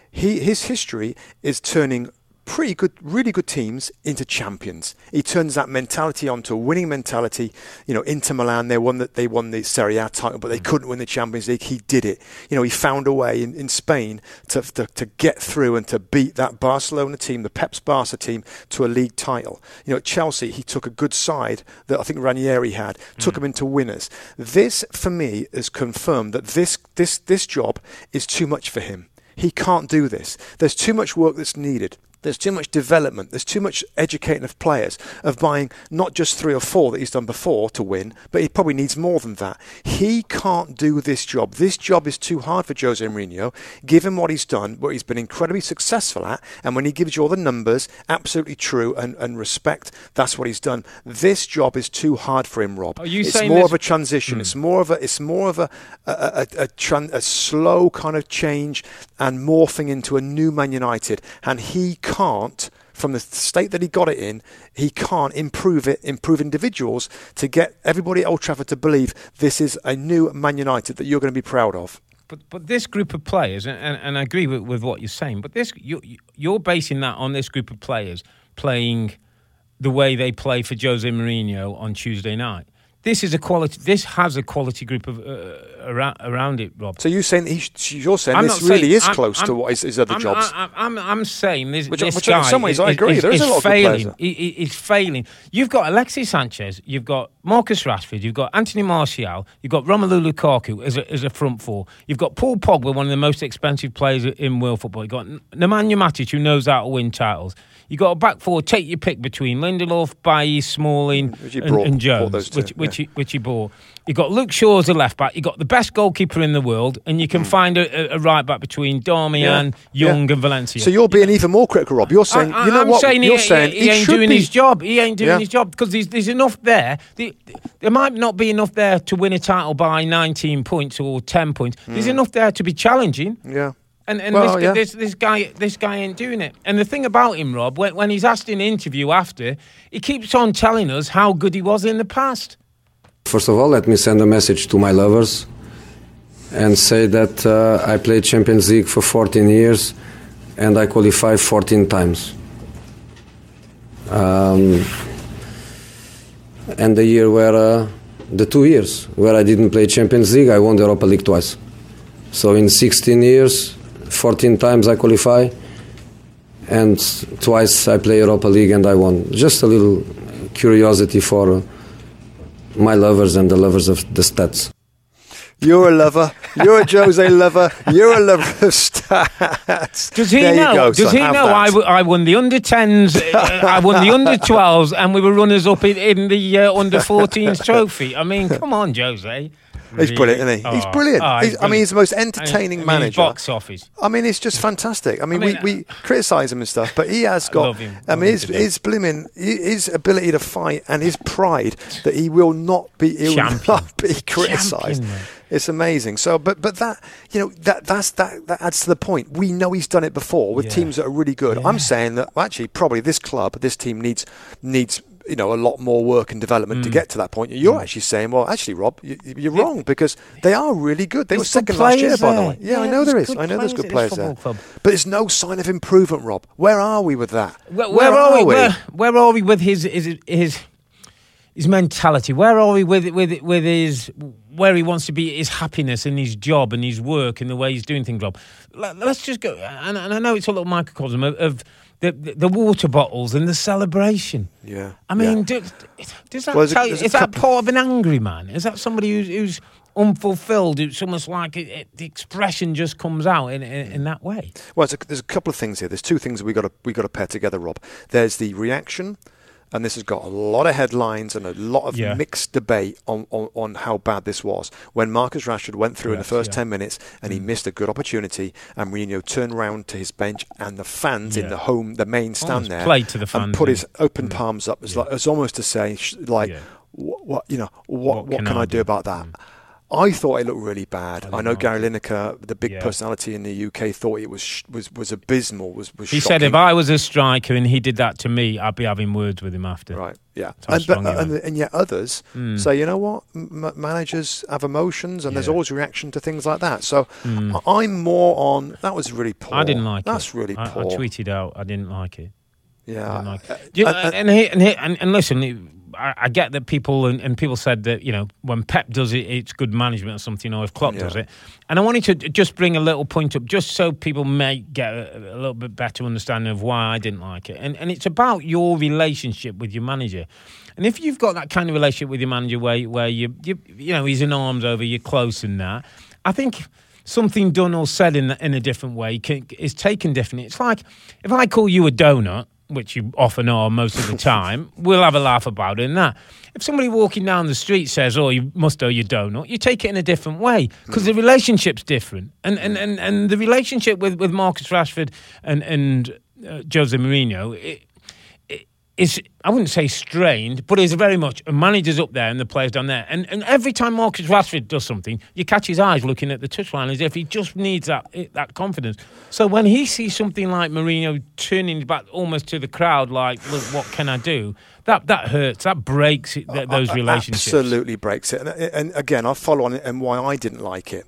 He, his history is turning pretty good, really good teams into champions. He turns that mentality onto a winning mentality. You know, Inter Milan, they won the, they won the Serie A title, but they mm. couldn't win the Champions League. He did it. You know, he found a way in, in Spain to, to, to get through and to beat that Barcelona team, the Pep's Barca team, to a league title. You know, at Chelsea, he took a good side that I think Ranieri had, took mm. them into winners. This, for me, has confirmed that this, this, this job is too much for him. He can't do this. There's too much work that's needed. There's too much development. There's too much educating of players, of buying not just three or four that he's done before to win, but he probably needs more than that. He can't do this job. This job is too hard for Jose Mourinho. given what he's done, what he's been incredibly successful at, and when he gives you all the numbers, absolutely true and, and respect, that's what he's done. This job is too hard for him, Rob. Are you it's saying more this? of a transition. Mm. It's more of a it's more of a a, a, a, tran- a slow kind of change and morphing into a new Man United, and he can't from the state that he got it in, he can't improve it, improve individuals to get everybody at Old Trafford to believe this is a new Man United that you're going to be proud of. But but this group of players, and, and I agree with, with what you're saying, but this you, you're basing that on this group of players playing the way they play for Jose Mourinho on Tuesday night this is a quality. This has a quality group of uh, around, around it, Rob. So you saying he, you're saying I'm this really saying, is I'm, close I'm, to what his, his other jobs? I'm, I'm, saying this, which, this which guy in some ways is, I agree. Is, there is, is a lot failing. of he, he's failing. You've got Alexis Sanchez. You've got Marcus Rashford. You've got Anthony Martial. You've got Romelu Lukaku as a, as a front four. You've got Paul Pogba, one of the most expensive players in world football. You've got Nemanja Matic, who knows how to win titles. You got a back four. Take your pick between Lindelof, Bailly, Smalling, and, brought, and, Jones, which, which, yeah. he, which he bought. You got Luke Shaw as a left back. You got the best goalkeeper in the world, and you can mm. find a, a, right back between Darmian, yeah. Young, yeah. and Valencia. So you're being even more critical, Rob. You're saying, I, I, you know I'm what? Saying you're he, saying he, he ain't doing be... his job. He ain't doing his job because there's, there's enough there. there might not be enough there to win a title by 19 points or 10 points. Mm. There's enough there to be challenging. Yeah. And, and well, this, yeah. this, this, guy this guy ain't doing it. And the thing about him, Rob, when, when he's asked in an interview after, he keeps on telling us how good he was in the past. First of all, let me send a message to my lovers and say that uh, I played Champions League for 14 years and I qualified 14 times. Um, and the year where uh, the two years where I didn't play Champions League, I won the Europa League twice. So in 16 years, 14 times I qualify, and twice I play Europa League and I won. Just a little curiosity for my lovers and the lovers of the stats. You're a lover. You're a Jose lover. You're a lover of stats. Does he there know? Go, does he know? I, w- I won the under 10s, uh, I won the under 12s, and we were runners up in, in the uh, under 14s trophy. I mean, come on, Jose. He's brilliant, isn't he? Oh, he's brilliant. Oh, he's he's, I mean, he's the most entertaining I mean, manager. box office. I mean, it's just fantastic. I mean, I mean we, we criticise him and stuff, but he has got. I, I mean, his his blooming his ability to fight and his pride that he will not be he will not be criticised. It's amazing. So, but but that you know that that's that that adds to the point. We know he's done it before with yeah. teams that are really good. Yeah. I'm saying that actually probably this club, this team needs needs you know a lot more work and development mm. to get to that point. You're mm. actually saying, well, actually, Rob, you, are wrong because they are really good. They there's were second last year, there. by the way. Yeah, yeah I know there is. I know there's good players there. Club. But there's no sign of improvement, Rob. Where are we with that? Where, where, where are, are, we? Where, where, are we with his his his his mentality? Where are we with with with his where he wants to be, his happiness and his job and his work and the way he's doing things, Rob? Let's just go. And, and I know it's a little microcosm of, of the, the water bottles and the celebration. Yeah. I mean, yeah. Do, does that well, tell a, you, is that part of an angry man? Is that somebody who's, who's unfulfilled? It's almost like it, it, the expression just comes out in, in, in that way. Well, a, there's a couple of things here. There's two things we got to we got to pair together, Rob. There's the reaction and this has got a lot of headlines and a lot of Yeah. mixed debate on, on, on how bad this was. When Marcus Rashford went through in the first yeah. Mm. 10 minutes and he missed a good opportunity, and Mourinho turned round to his bench, and the fans in the home, the main stand there, played to the and fans, put yeah. his open palms up as, like, as almost to say, like, Yeah. what, what, you know, what, What what, can can, I do? do about that? I thought it looked really bad. I, didn't know Gary Lineker, the big Yeah. personality in the UK, thought it was sh- was was abysmal. Was was He shocking. said if I was a striker and he did that to me, I'd be having words with him after. Right. Yeah. And, but, and, and yet others say, you know what, M- managers have emotions, and there's. Yeah. Hmm. always reaction to things like that. So I- I'm more on. That was really poor. I didn't like That's it. That's really I, I tweeted out I didn't like it. yeah. I didn't like Uh, it. You- and- and- and, he- and, he- and, and listen, I, I get that people and, and people said that you know when Pep does it, it's good management or something, or if Klopp Yeah. does it. And I wanted to just bring a little point up, just so people may get a, a little bit better understanding of why I didn't like it. And and it's about your relationship with your manager. And if you've got that kind of relationship with your manager, where where you you you know he's in arms over, you're close in that. I think something done or said in in a different way can, is taken differently. It's like if I call you a donut, which you often are most of the time, we'll have a laugh about it and that. If somebody walking down the street says, "Oh, you must owe your donut," you take it in a different way because the relationship's different, and and and, and the relationship with with Marcus Rashford and and uh, Jose Mourinho. It, is I wouldn't say strained, but it's very much a manager's up there and the players down there. And and every time Marcus Rashford does something, you catch his eyes looking at the touchline as if he just needs that that confidence. So when he sees something like Mourinho turning his back almost to the crowd, like, "Look, what can I do?" That that hurts. That breaks it, th- those relationships. Absolutely breaks it. And, and again, I'll follow on it and why I didn't like it.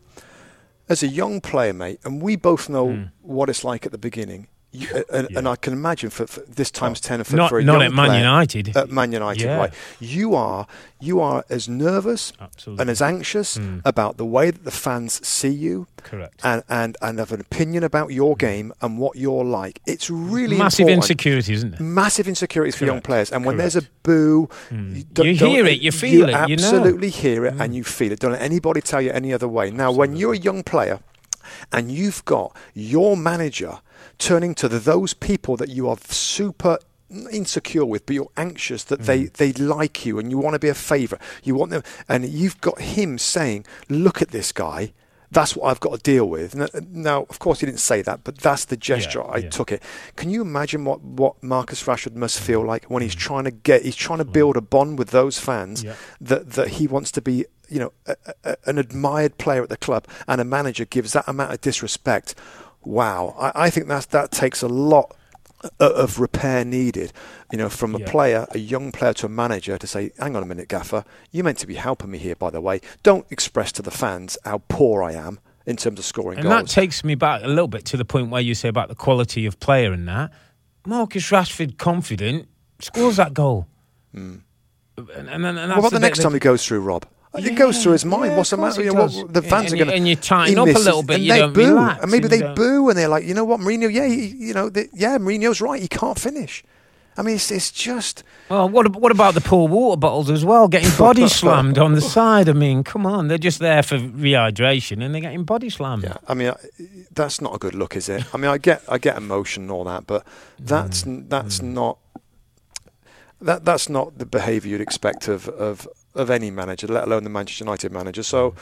As a young player, mate, and we both know Hmm. what it's like at the beginning. You, uh, and, and I can imagine for, for this oh, times ten for, Not- for a not at Man player, United. At Man United, Yeah. right? You are you are as nervous Absolutely. and as anxious hmm. about the way that the fans see you, Correct. and and and have an opinion about your hmm. game and what you're like. It's really Massive insecurity, isn't it? massive insecurities for young players. And when correct. there's a boo, hmm. you, don't- You don't- hear it, you feel it, you know. absolutely hear it, and you feel it. Don't let anybody tell you any other way. Now, when you're a young player and you've got your manager turning to the, those people that you are super insecure with but you're anxious that they mm. they like you and you want to be a favourite you want them and you've got him saying look at this guy that's what I've got to deal with. Now, now, of course, he didn't say that, but that's the gesture I yeah. took it. Can you imagine what, what Marcus Rashford must mm. feel like when Mm. he's trying to get, he's trying to mm. build a bond with those fans Yeah. that, that he wants to be, you know, a, a, an admired player at the club, and a manager gives that amount of disrespect. Wow, I, I think that's that takes a lot of repair needed, you know, from a Yeah. player, a young player to a manager to say, hang on a minute, Gaffer, you meant to be helping me here, by the way. Don't express to the fans how poor I am in terms of scoring And that takes me back a little bit to the point where you say about the quality of player and that. Marcus Rashford, confident, scores that goal. And, and, and that's Hmm. what about the next that- time he goes through, Rob? It goes through his mind. yeah, What's the matter? You know, what, the fans And are going to. and you tighten up a little bit, And you they boo, relax and maybe they don't- boo, and they're like, you know what, Mourinho? Yeah, he, you know, they, yeah, Mourinho's right. He can't finish. I mean, it's, it's just. Well, what, what about the poor water bottles as well? Getting body slammed on the side. I mean, come on. They're just there for rehydration and they're getting body slammed. Yeah, I mean, I- that's not a good look, is it? I mean, I get, I get emotion and all that, but that's Mm. that's not. That that's not the behaviour you'd expect of, of of any manager, let alone the Manchester United manager. So,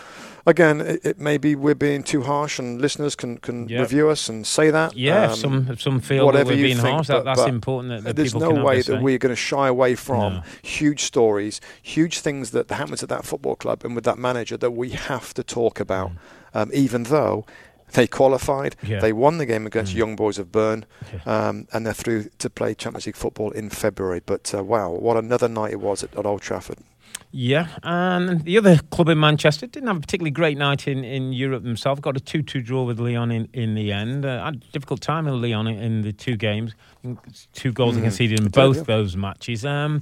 again, it, it maybe we're being too harsh, and listeners can can Yeah. review us and say that. Yeah, if Um, some if some feel that whatever we're being think, harsh, but- that, that's but important. That, that There's no way that we're going to shy away from No. huge stories, huge things that happens at that football club and with that manager that we have to talk about, um, even though. They qualified. Mm. Yeah. Mm. They won the game against Young Boys of Bern, um, and they're through to play Champions League football in February. But uh, wow, what another night it was at, at Old Trafford. Yeah, and the other club in Manchester didn't have a particularly great night in, in Europe themselves. Got a 2 2 draw with Lyon in, in the end. Uh, had a difficult time with Lyon in, in the two games. I think it's Two goals Mhm. conceded in both yeah. those matches. Um,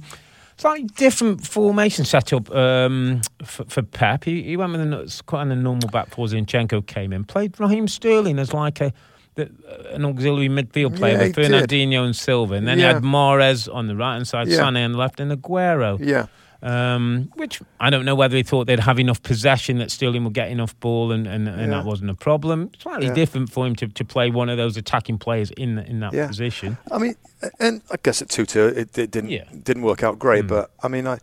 slightly different formation setup um, for, for Pep. He, he went with a, quite a normal back four. Zinchenko came in, played Raheem Sterling as like a the, an auxiliary midfield player Yeah, with he did. Fernandinho and Silva. And then he had Mahrez on the right hand side, Yeah. Sané on the left, and Aguero. Yeah, Um, which I don't know whether they thought they'd have enough possession that Sterling would get enough ball and, and, and Yeah. that wasn't a problem. Slightly Yeah. different for him to, to play one of those attacking players in in that Yeah. position. I mean, and I guess at two two, it, it didn't Yeah. didn't work out great. Mm. But I mean, I.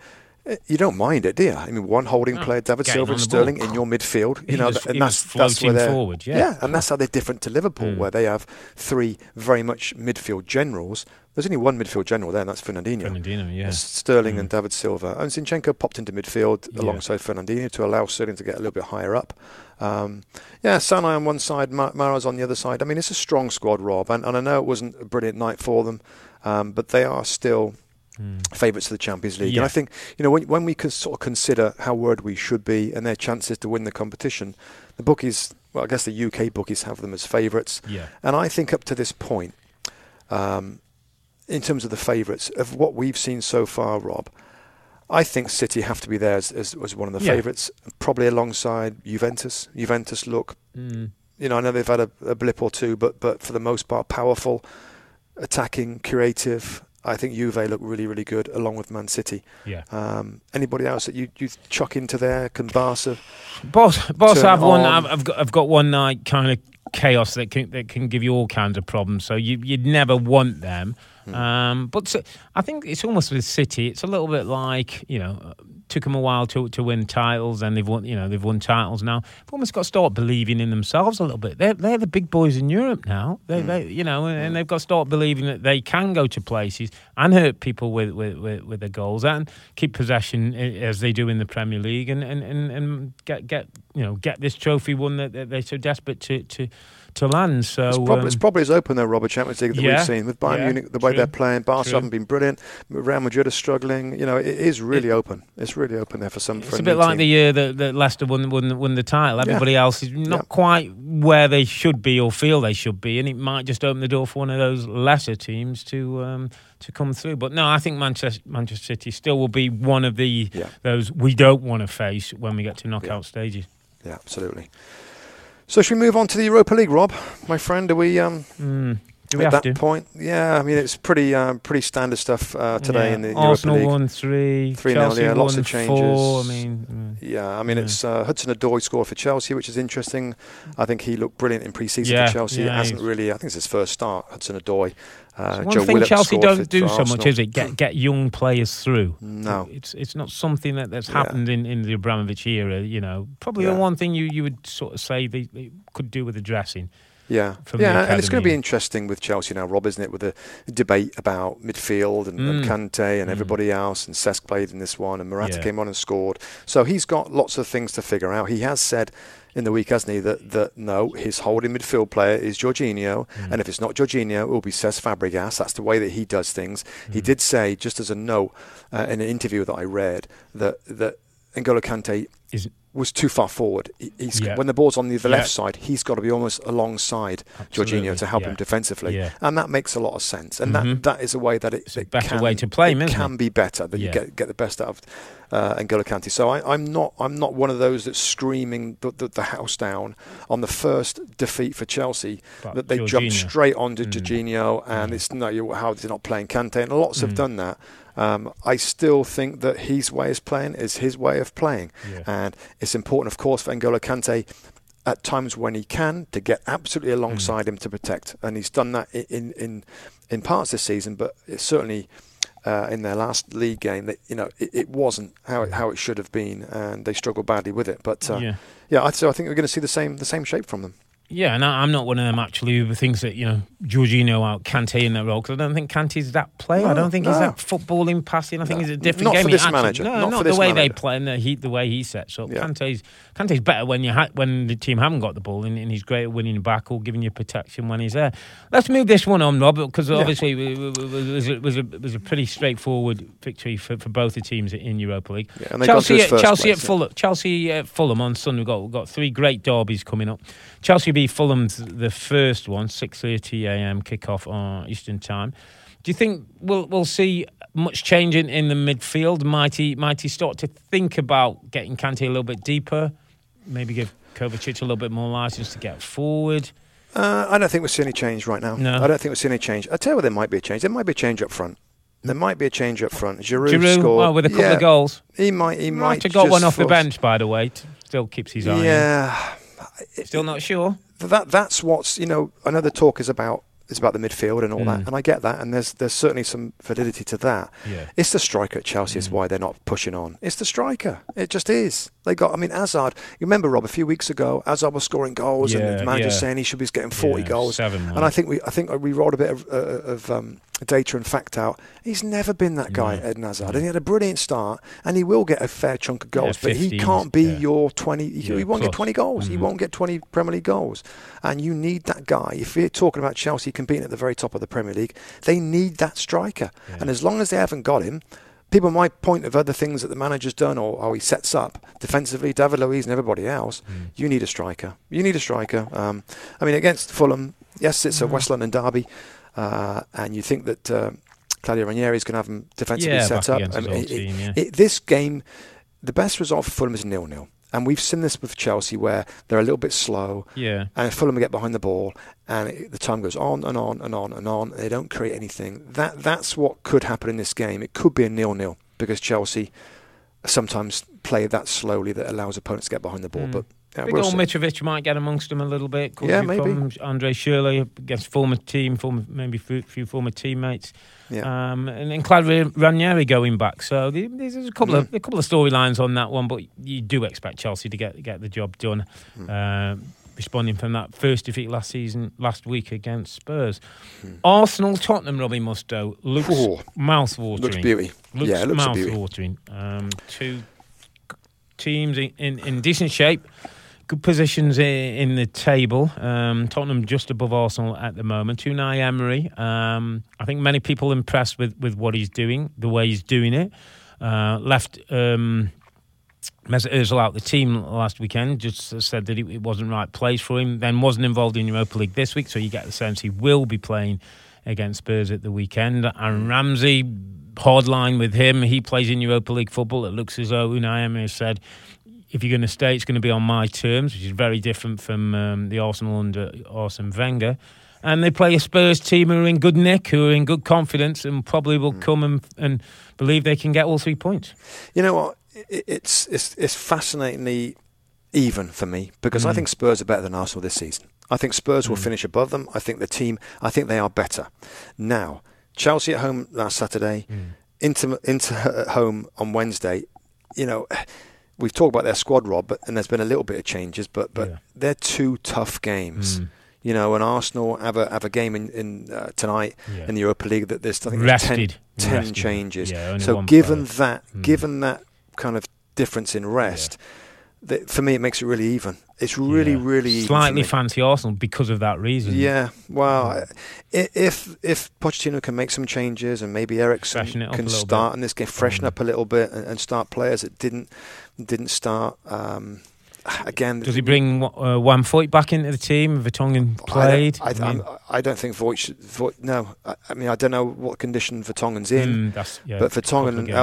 You don't mind it, do you? I mean, one holding No, player, David Silva and. Sterling in your midfield. You He know, was- and that's that's where they're forward, yeah. and that's how they're different to Liverpool, Mm. where they have three very much midfield generals. There's only one midfield general there, and that's Fernandinho. Fernandinho, yeah. It's Sterling Mm. and David Silva. And Zinchenko popped into midfield Yeah. alongside Fernandinho to allow Sterling to get a little bit higher up. Um, yeah, Sané on one side, Ma- Mahrez on the other side. I mean, it's a strong squad, Rob, and, and I know it wasn't a brilliant night for them, um, but they are still Mm. favourites to the Champions League. Yeah. And I think, you know, when, when we can sort of consider how worried we should be and their chances to win the competition, the bookies, well, I guess the UK bookies have them as favourites. Yeah. And I think up to this point, um, in terms of the favourites, of what we've seen so far, Rob, I think City have to be there as, as, as one of the Yeah. favourites, probably alongside Juventus. Juventus look, Mm. you know, I know they've had a, a blip or two, but but for the most part, powerful, attacking, creative. I think Juve look really, really good, along with Man City. Yeah. Um, anybody else that you you chuck into there? Can Barca? Boss, boss, turn I've one. I've, I've got. I've got one night kind of chaos that can that can give you all kinds of problems. So you you'd never want them. Hmm. Um, but so, I think it's almost with City. It's a little bit like you know, took them a while to to win titles, and they've won. You know, they've won titles now. They've almost got to start believing in themselves a little bit. They're they're the big boys in Europe now. They Hmm. they you know, and, and they've got to start believing that they can go to places and hurt people with with with, with their goals and keep possession as they do in the Premier League and and, and, and get get you know get this trophy one that, that they're so desperate to to to land. So It's probably, it's um, probably as open though, Robert Champions League that yeah, we've seen with Bayern yeah, Munich, the way true, they're playing. Barca true. haven't been brilliant. Real Madrid are struggling. You know, it is really open. It's really open there for some. for It's a new bit like team. the year that, that Leicester won, won won the title. Yeah. Everybody else is not Yeah. quite where they should be or feel they should be, and it might just open the door for one of those lesser teams to um, to come through. But no, I think Manchester Manchester City still will be one of the Yeah. those we don't want to face when we get to knockout stages. Yeah, absolutely. So should we move on to the Europa League, Rob? My friend, are we um, Mm. Do we at have that to? point? Yeah, I mean it's pretty um, pretty standard stuff uh, today Yeah. in the Arsenal Europa League. won three, 3-0, yeah, lots of changes. Four. I mean, mm. Yeah, I mean Yeah. it's uh, Hudson Odoi scored for Chelsea, which is interesting. I think he looked brilliant in pre-season Yeah, for Chelsea. yeah, hasn't really. I think it's his first start. Hudson Odoi. Uh, one Joe thing Chelsea don't do so much, is it? Get get young players through. No. it's it's not something that, that's Yeah. happened in, in the Abramovich era. You know, probably Yeah. the one thing you, you would sort of say they, they could do with addressing. Yeah, yeah, and it's going to be interesting with Chelsea now, Rob, isn't it? With the debate about midfield and, and Mm. Kante and Mm. everybody else, and Cesc played in this one, and Morata Yeah. came on and scored. So he's got lots of things to figure out. He has said in the week, hasn't he, that, that no, his holding midfield player is Jorginho, Mm. and if it's not Jorginho, it will be Cesc Fabregas. That's the way that he does things. He Mm. did say, just as a note, uh, in an interview that I read, that that N'Golo Kante Is was too far forward. He, he's Yeah. when the ball's on the, the Yeah. left side, he's got to be almost alongside Absolutely, Jorginho to help yeah. him defensively, and that makes a lot of sense. And Mhm. that, that is a way that it, It's a it better can, way to play him, it can it? be better that you get get the best out of uh, N'Golo Kante. So I, I'm not I'm not one of those that's screaming the, the, the house down on the first defeat for Chelsea But that they jumped straight onto Mm. Jorginho and Mm. it's no you how they're not playing Kante and lots have Mm. done that. Um, I still think that his way of playing is his way of playing. Yeah. And it's important, of course, for N'Golo Kante at times when he can to get absolutely Mm. alongside him to protect. And he's done that in in, in parts this season, but it's certainly uh, in their last league game that you know it, it wasn't how it, how it should have been, and they struggled badly with it. But uh, yeah, yeah. I, so I think we're going to see the same the same shape from them. Yeah, and I- I'm not one of them actually who thinks that you know Jorginho out Kante in that role because I don't think Kante's that player. I don't think he's that footballing passing. I think No. he's a different Not game. for this actually- manager. No, Not not, for the way they play and the he, the way he sets up. Yeah. Kante's Kante's better when you ha- when the team haven't got the ball and, and he's great at winning back or giving you protection when he's there. Let's move this one on, Rob, because obviously it was, it was, a, was, a, it was a pretty straightforward victory for, for both the teams in Europa League. Yeah, and they got to Chelsea, his at, first Chelsea place, at. Fulham. Chelsea at Fulham on Sunday. We've got, we've got three great derbies coming up. Chelsea beat Fulham th- the first one, six thirty a.m. kickoff on Eastern time. Do you think we'll we'll see much change in, in the midfield? Might he might he start to think about getting Kante a little bit deeper? Maybe give Kovacic a little bit more license to get forward. Uh, I don't think we'll see any change right now. No. I don't think we'll see any change. I tell you, what, there might be a change. There might be a change up front. There might be a change up front. Giroud, Giroud, scored. well, with a couple yeah, of goals. He might. He might. Might have got one off the bench, by the way. Still keeps his eye. Yeah, Still not sure. that that's what's you know. The talk is about is about the midfield and all that, Mm. and I get that, and there's there's certainly some validity to that. Yeah. It's the striker at Chelsea is why they're not pushing on. It's the striker. It just is. They got. I mean, Hazard. You remember Rob a few weeks ago? Hazard was scoring goals, and the manager yeah. saying he should be getting 40 Yeah, goals. seven, and I think we I think we rolled a bit of, uh, of um, data and fact out. He's never been that guy, Eden Hazard, and he had a brilliant start, and he will get a fair chunk of goals, but he can't be yeah. your 20. He, Yeah, he won't get 20 goals. He Mhm. won't get 20 Premier League goals, and you need that guy. If you're talking about Chelsea competing at the very top of the Premier League, they need that striker, Yeah. and as long as they haven't got him. People might point of other things that the manager's done or how he sets up defensively, David Luiz and everybody else. Mm. You need a striker. You need a striker. Um, I mean, against Fulham, yes, it's a West London derby, uh, and you think that uh, Claudio Ranieri is going to have them defensively Yeah, set up. I mean, it- team, yeah. it- this game, the best result for Fulham is nil nil. And we've seen this with Chelsea where they're a little bit slow Yeah. and Fulham get behind the ball and it, the time goes on and on and on and on. And they don't create anything. That That's what could happen in this game. It could be a nil nil because Chelsea sometimes play that slowly that allows opponents to get behind the ball. Mm. But yeah, Big we'll old see. Mitrovic might get amongst them a little bit. Cause Yeah, maybe. problems. André Schürrle against former team, former maybe few, few former teammates. Yeah. Um, and then Claudio Ranieri going back. So there's a couple of Mm. a couple of storylines on that one, but you do expect Chelsea to get get the job done. Mm. Um, responding from that first defeat last season, last week against Spurs. Mm. Arsenal, Tottenham, Robbie Mustoe looks Ooh. mouth-watering. Looks beauty. Looks yeah, it looks a mouth watering. Um, two teams in, in, in decent shape, good positions in, the table. Um, Tottenham just above Arsenal at the moment. Unai Emery, um, I think many people impressed with, with what he's doing, the way he's doing it. Uh, left um, Mesut Ozil out the team last weekend. Just said that it, it wasn't right place for him. Then wasn't involved in Europa League this week, so you get the sense he will be playing against Spurs at the weekend. Aaron Ramsey, hard line with him. He plays in Europa League football. It looks as though Unai Emery said, if you're going to stay, it's going to be on my terms, which is very different from um, the Arsenal under Arsene Wenger. And they play a Spurs team who are in good nick, who are in good confidence, and probably will come and, and believe they can get all three points. You know what? It's it's it's fascinatingly even for me because I Mm. think Spurs are better than Arsenal this season. I think Spurs will Mm. finish above them. I think the team. I think they are better. Now, Chelsea at home last Saturday, Inter Inter at home on Wednesday. You know, we've talked about their squad, Rob, but, and there's been a little bit of changes, but but Yeah. they're two tough games. Mm. You know, and Arsenal have a have a game in, in uh, tonight Yeah. in the Europa League that there's I think there's 10, Rested. 10 Rested. changes. Yeah, so given player. that, Mm. given that kind of difference in rest, that, for me it makes it really even. It's really, really even slightly fancy Arsenal because of that reason. Yeah, well, I- if if Pochettino can make some changes and maybe Eriksen Freshen it up can start bit. in this game, freshen Mm. up a little bit and, and start players that didn't didn't start. Um, again, Does he bring uh, Juan Foyth back into the team? Vertonghen played. I don't, I, I mean, I'm- don't think Foyth should. Foyth, no, I, I mean I don't know what condition Vertonghen's in. mm, yeah, But Vertonghen and games.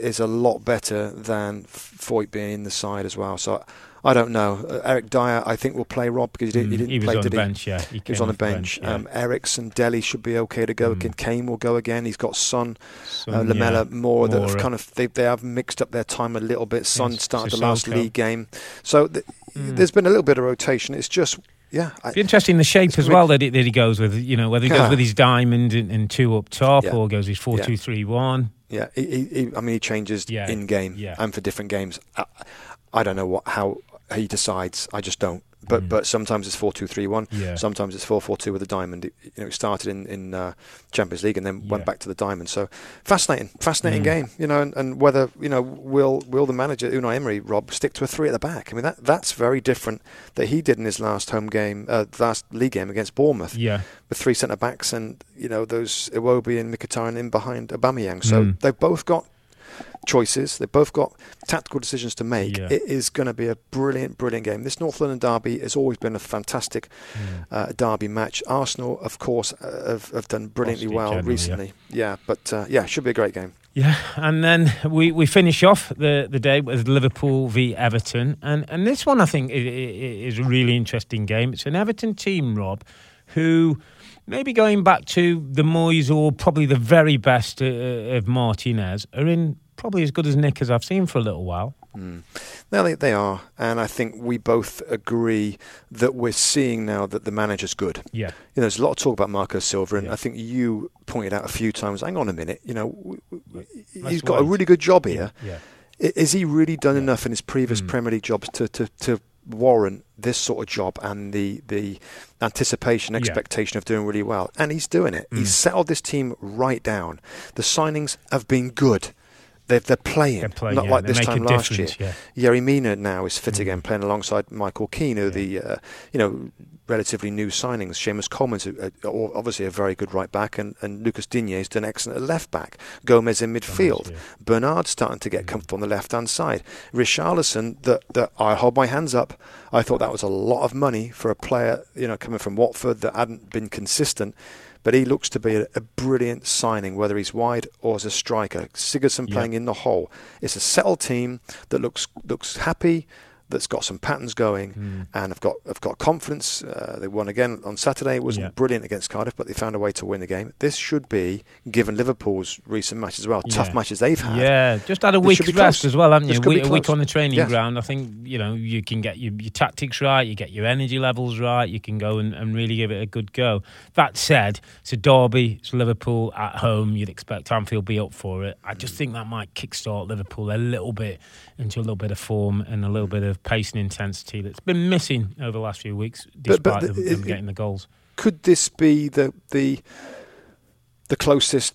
Is a lot better than Foyth being in the side as well. So I don't know. Uh, Eric Dier, I think, will play Rob because he, did, Mm, he didn't he was play, on did the he? bench, yeah. He came was on the off bench. yeah. Um, Eriksen, Dele should be okay to go Mm. again. Kane will go again. He's got Son, Son, uh, Lamela, yeah. Moura that have kind of they, they have mixed up their time a little bit. Son Yes, started the last league game, so th- Mm. there's been a little bit of rotation. It's just yeah, I, Be interesting the shape as well that he, that he goes with. You know, whether he Yeah. goes with his diamond and, and two up top Yeah. or goes his four Yeah. two three one. Yeah, he, he, he, I mean, he changes Yeah, in game yeah. and for different games. I, I don't know what how he decides. I just don't. But Mm. but sometimes it's four two three one. Yeah. Sometimes it's four four two with a diamond. It, you know, it started in in uh, Champions League and then Yeah. went back to the diamond. So fascinating, fascinating Mm. game. You know, and, and whether you know will will the manager Unai Emery Rob stick to a three at the back? I mean that that's very different that he did in his last home game, uh, last league game against Bournemouth Yeah. with three centre backs and you know those Iwobi and Mkhitaryan in behind Aubameyang. So Mm. they've both got choices. They've both got tactical decisions to make. Yeah. It is going to be a brilliant, brilliant game. This North London derby has always been a fantastic Mm. uh, derby match. Arsenal, of course, uh, have, have done brilliantly well generally, recently. Yeah, but uh, yeah, should be a great game. Yeah, and then we, we finish off the, the day with Liverpool v Everton, and and this one I think i- i- is a really interesting game. It's an Everton team, Rob, who maybe going back to the Moyes or probably the very best uh, of Martinez are in probably as good as Nick as I've seen for a little while. Mm. No, they, they are, and I think we both agree that we're seeing now that the manager's good. Yeah, you know, there's a lot of talk about Marco Silva, and yeah. I think you pointed out a few times. Hang on a minute, you know, Let's he's got wait. a really good job here. yeah. I- Is he really done Yeah. enough in his previous Mm. Premier League jobs to, to, to warrant this sort of job and the, the anticipation, Yeah. expectation of doing really well? And he's doing it. Mm. He's settled this team right down. The signings have been good. They're, they're playing, They're playing, not yeah, like this time last year. yeah. Yerry Mina now is fit Mm. again, playing alongside Michael Keane, who are the uh, you know relatively new signings. Seamus Coleman's a, obviously a very good right back, and, and Lucas Digne's done excellent at left back. Gomes in midfield. yeah. Bernard's starting to get Mm. comfortable on the left hand side. Richarlison, that that I hold my hands up. I thought that was a lot of money for a player, you know, coming from Watford that hadn't been consistent. But he looks to be a, a brilliant signing, whether he's wide or as a striker. Sigurdsson Yeah. playing in the hole. It's a settled team that looks looks happy, that's got some patterns going, Mm. and have got have got confidence. Uh, they won again on Saturday. It wasn't Yeah. brilliant against Cardiff, but they found a way to win the game. This should be, given Liverpool's recent matches as well, tough matches they've had. Yeah, just had a week's rest close. as well, haven't you? We- a week on the training Yes. ground. I think you know you can get your, your tactics right, you get your energy levels right, you can go and, and really give it a good go. That said, it's a derby, it's Liverpool at home. You'd expect Anfield be up for it. I just think that might kickstart Liverpool a little bit into a little bit of form and a little bit of pace and intensity that's been missing over the last few weeks, But- despite but them, it- them it- getting the goals. Could this be the the the closest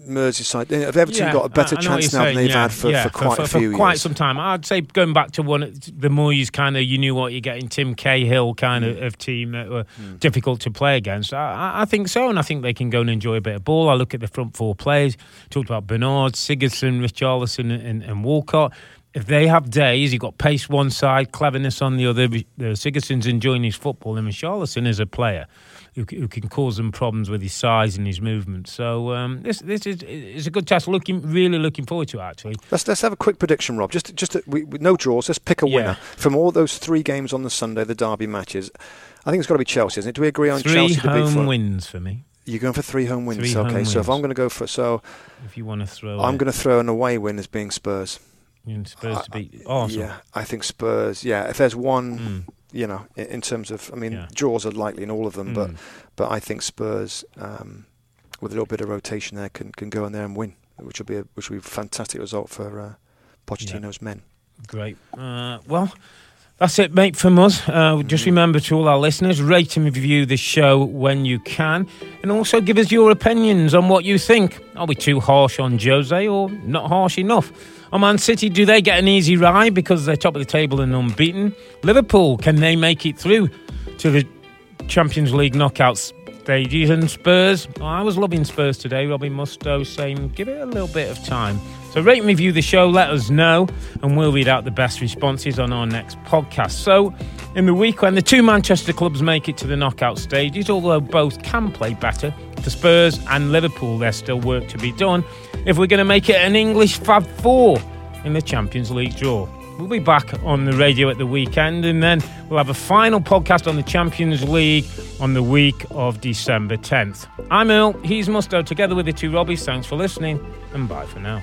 Merseyside? Have Everton Yeah, got a better I- I chance now than they've yeah, had for, yeah, for quite a few quite years? some time. I'd say going back to one, the more Moyes kind of, you knew what you're getting, Tim Cahill kind Mm. of, of team that were difficult to play against. I, I- I think so, and I think they can go and enjoy a bit of ball. I look at the front four players, talked about Bernard, Sigurdsson, Richarlison, and, and Walcott. If they have days, you've got pace one side, cleverness on the other. The Sigurdsson's enjoying his football, and Richarlison is a player who, who can cause them problems with his size and his movement. So um, this this is is a good test. Looking really looking forward to it, actually. Let's let's have a quick prediction, Rob. Just just we, no draws. Let's pick a Yeah. winner from all those three games on the Sunday, the derby matches. I think it's got to be Chelsea, isn't it? Do we agree on Three Chelsea beat home wins for me. You're going for three home wins. Three okay, home so if. I'm going to go for so If you want to throw, I'm it. going to throw an away win as being Spurs. Spurs to I- beat Arsenal. Yeah, I think Spurs. Yeah, if there's one, Mm. you know, in, in terms of, I mean, Yeah. draws are likely in all of them, but Mm. but I think Spurs, um, with a little bit of rotation there, can can go in there and win, which will be a, which will be a fantastic result for uh, Pochettino's men. Great. Uh, well, that's it, mate, from us. Uh, just remember to all our listeners, rate and review the show when you can, and also give us your opinions on what you think. Are we too harsh on Jose or not harsh enough? On Man City, do they get an easy ride because they're top of the table and unbeaten? Liverpool, can they make it through to the Champions League knockout stages? And Spurs, I was loving Spurs today. Robin Mustoe saying, give it a little bit of time. So rate and review the show, let us know, and we'll read out the best responses on our next podcast. So, in the week when the two Manchester clubs make it to the knockout stages, although both can play better, for Spurs and Liverpool, there's still work to be done if we're going to make it an English Fab Four in the Champions League draw. We'll be back on the radio at the weekend, and then we'll have a final podcast on the Champions League on the week of December 10th. I'm Earle, he's Mustoe, together with the two Robbies. Thanks for listening, and bye for now.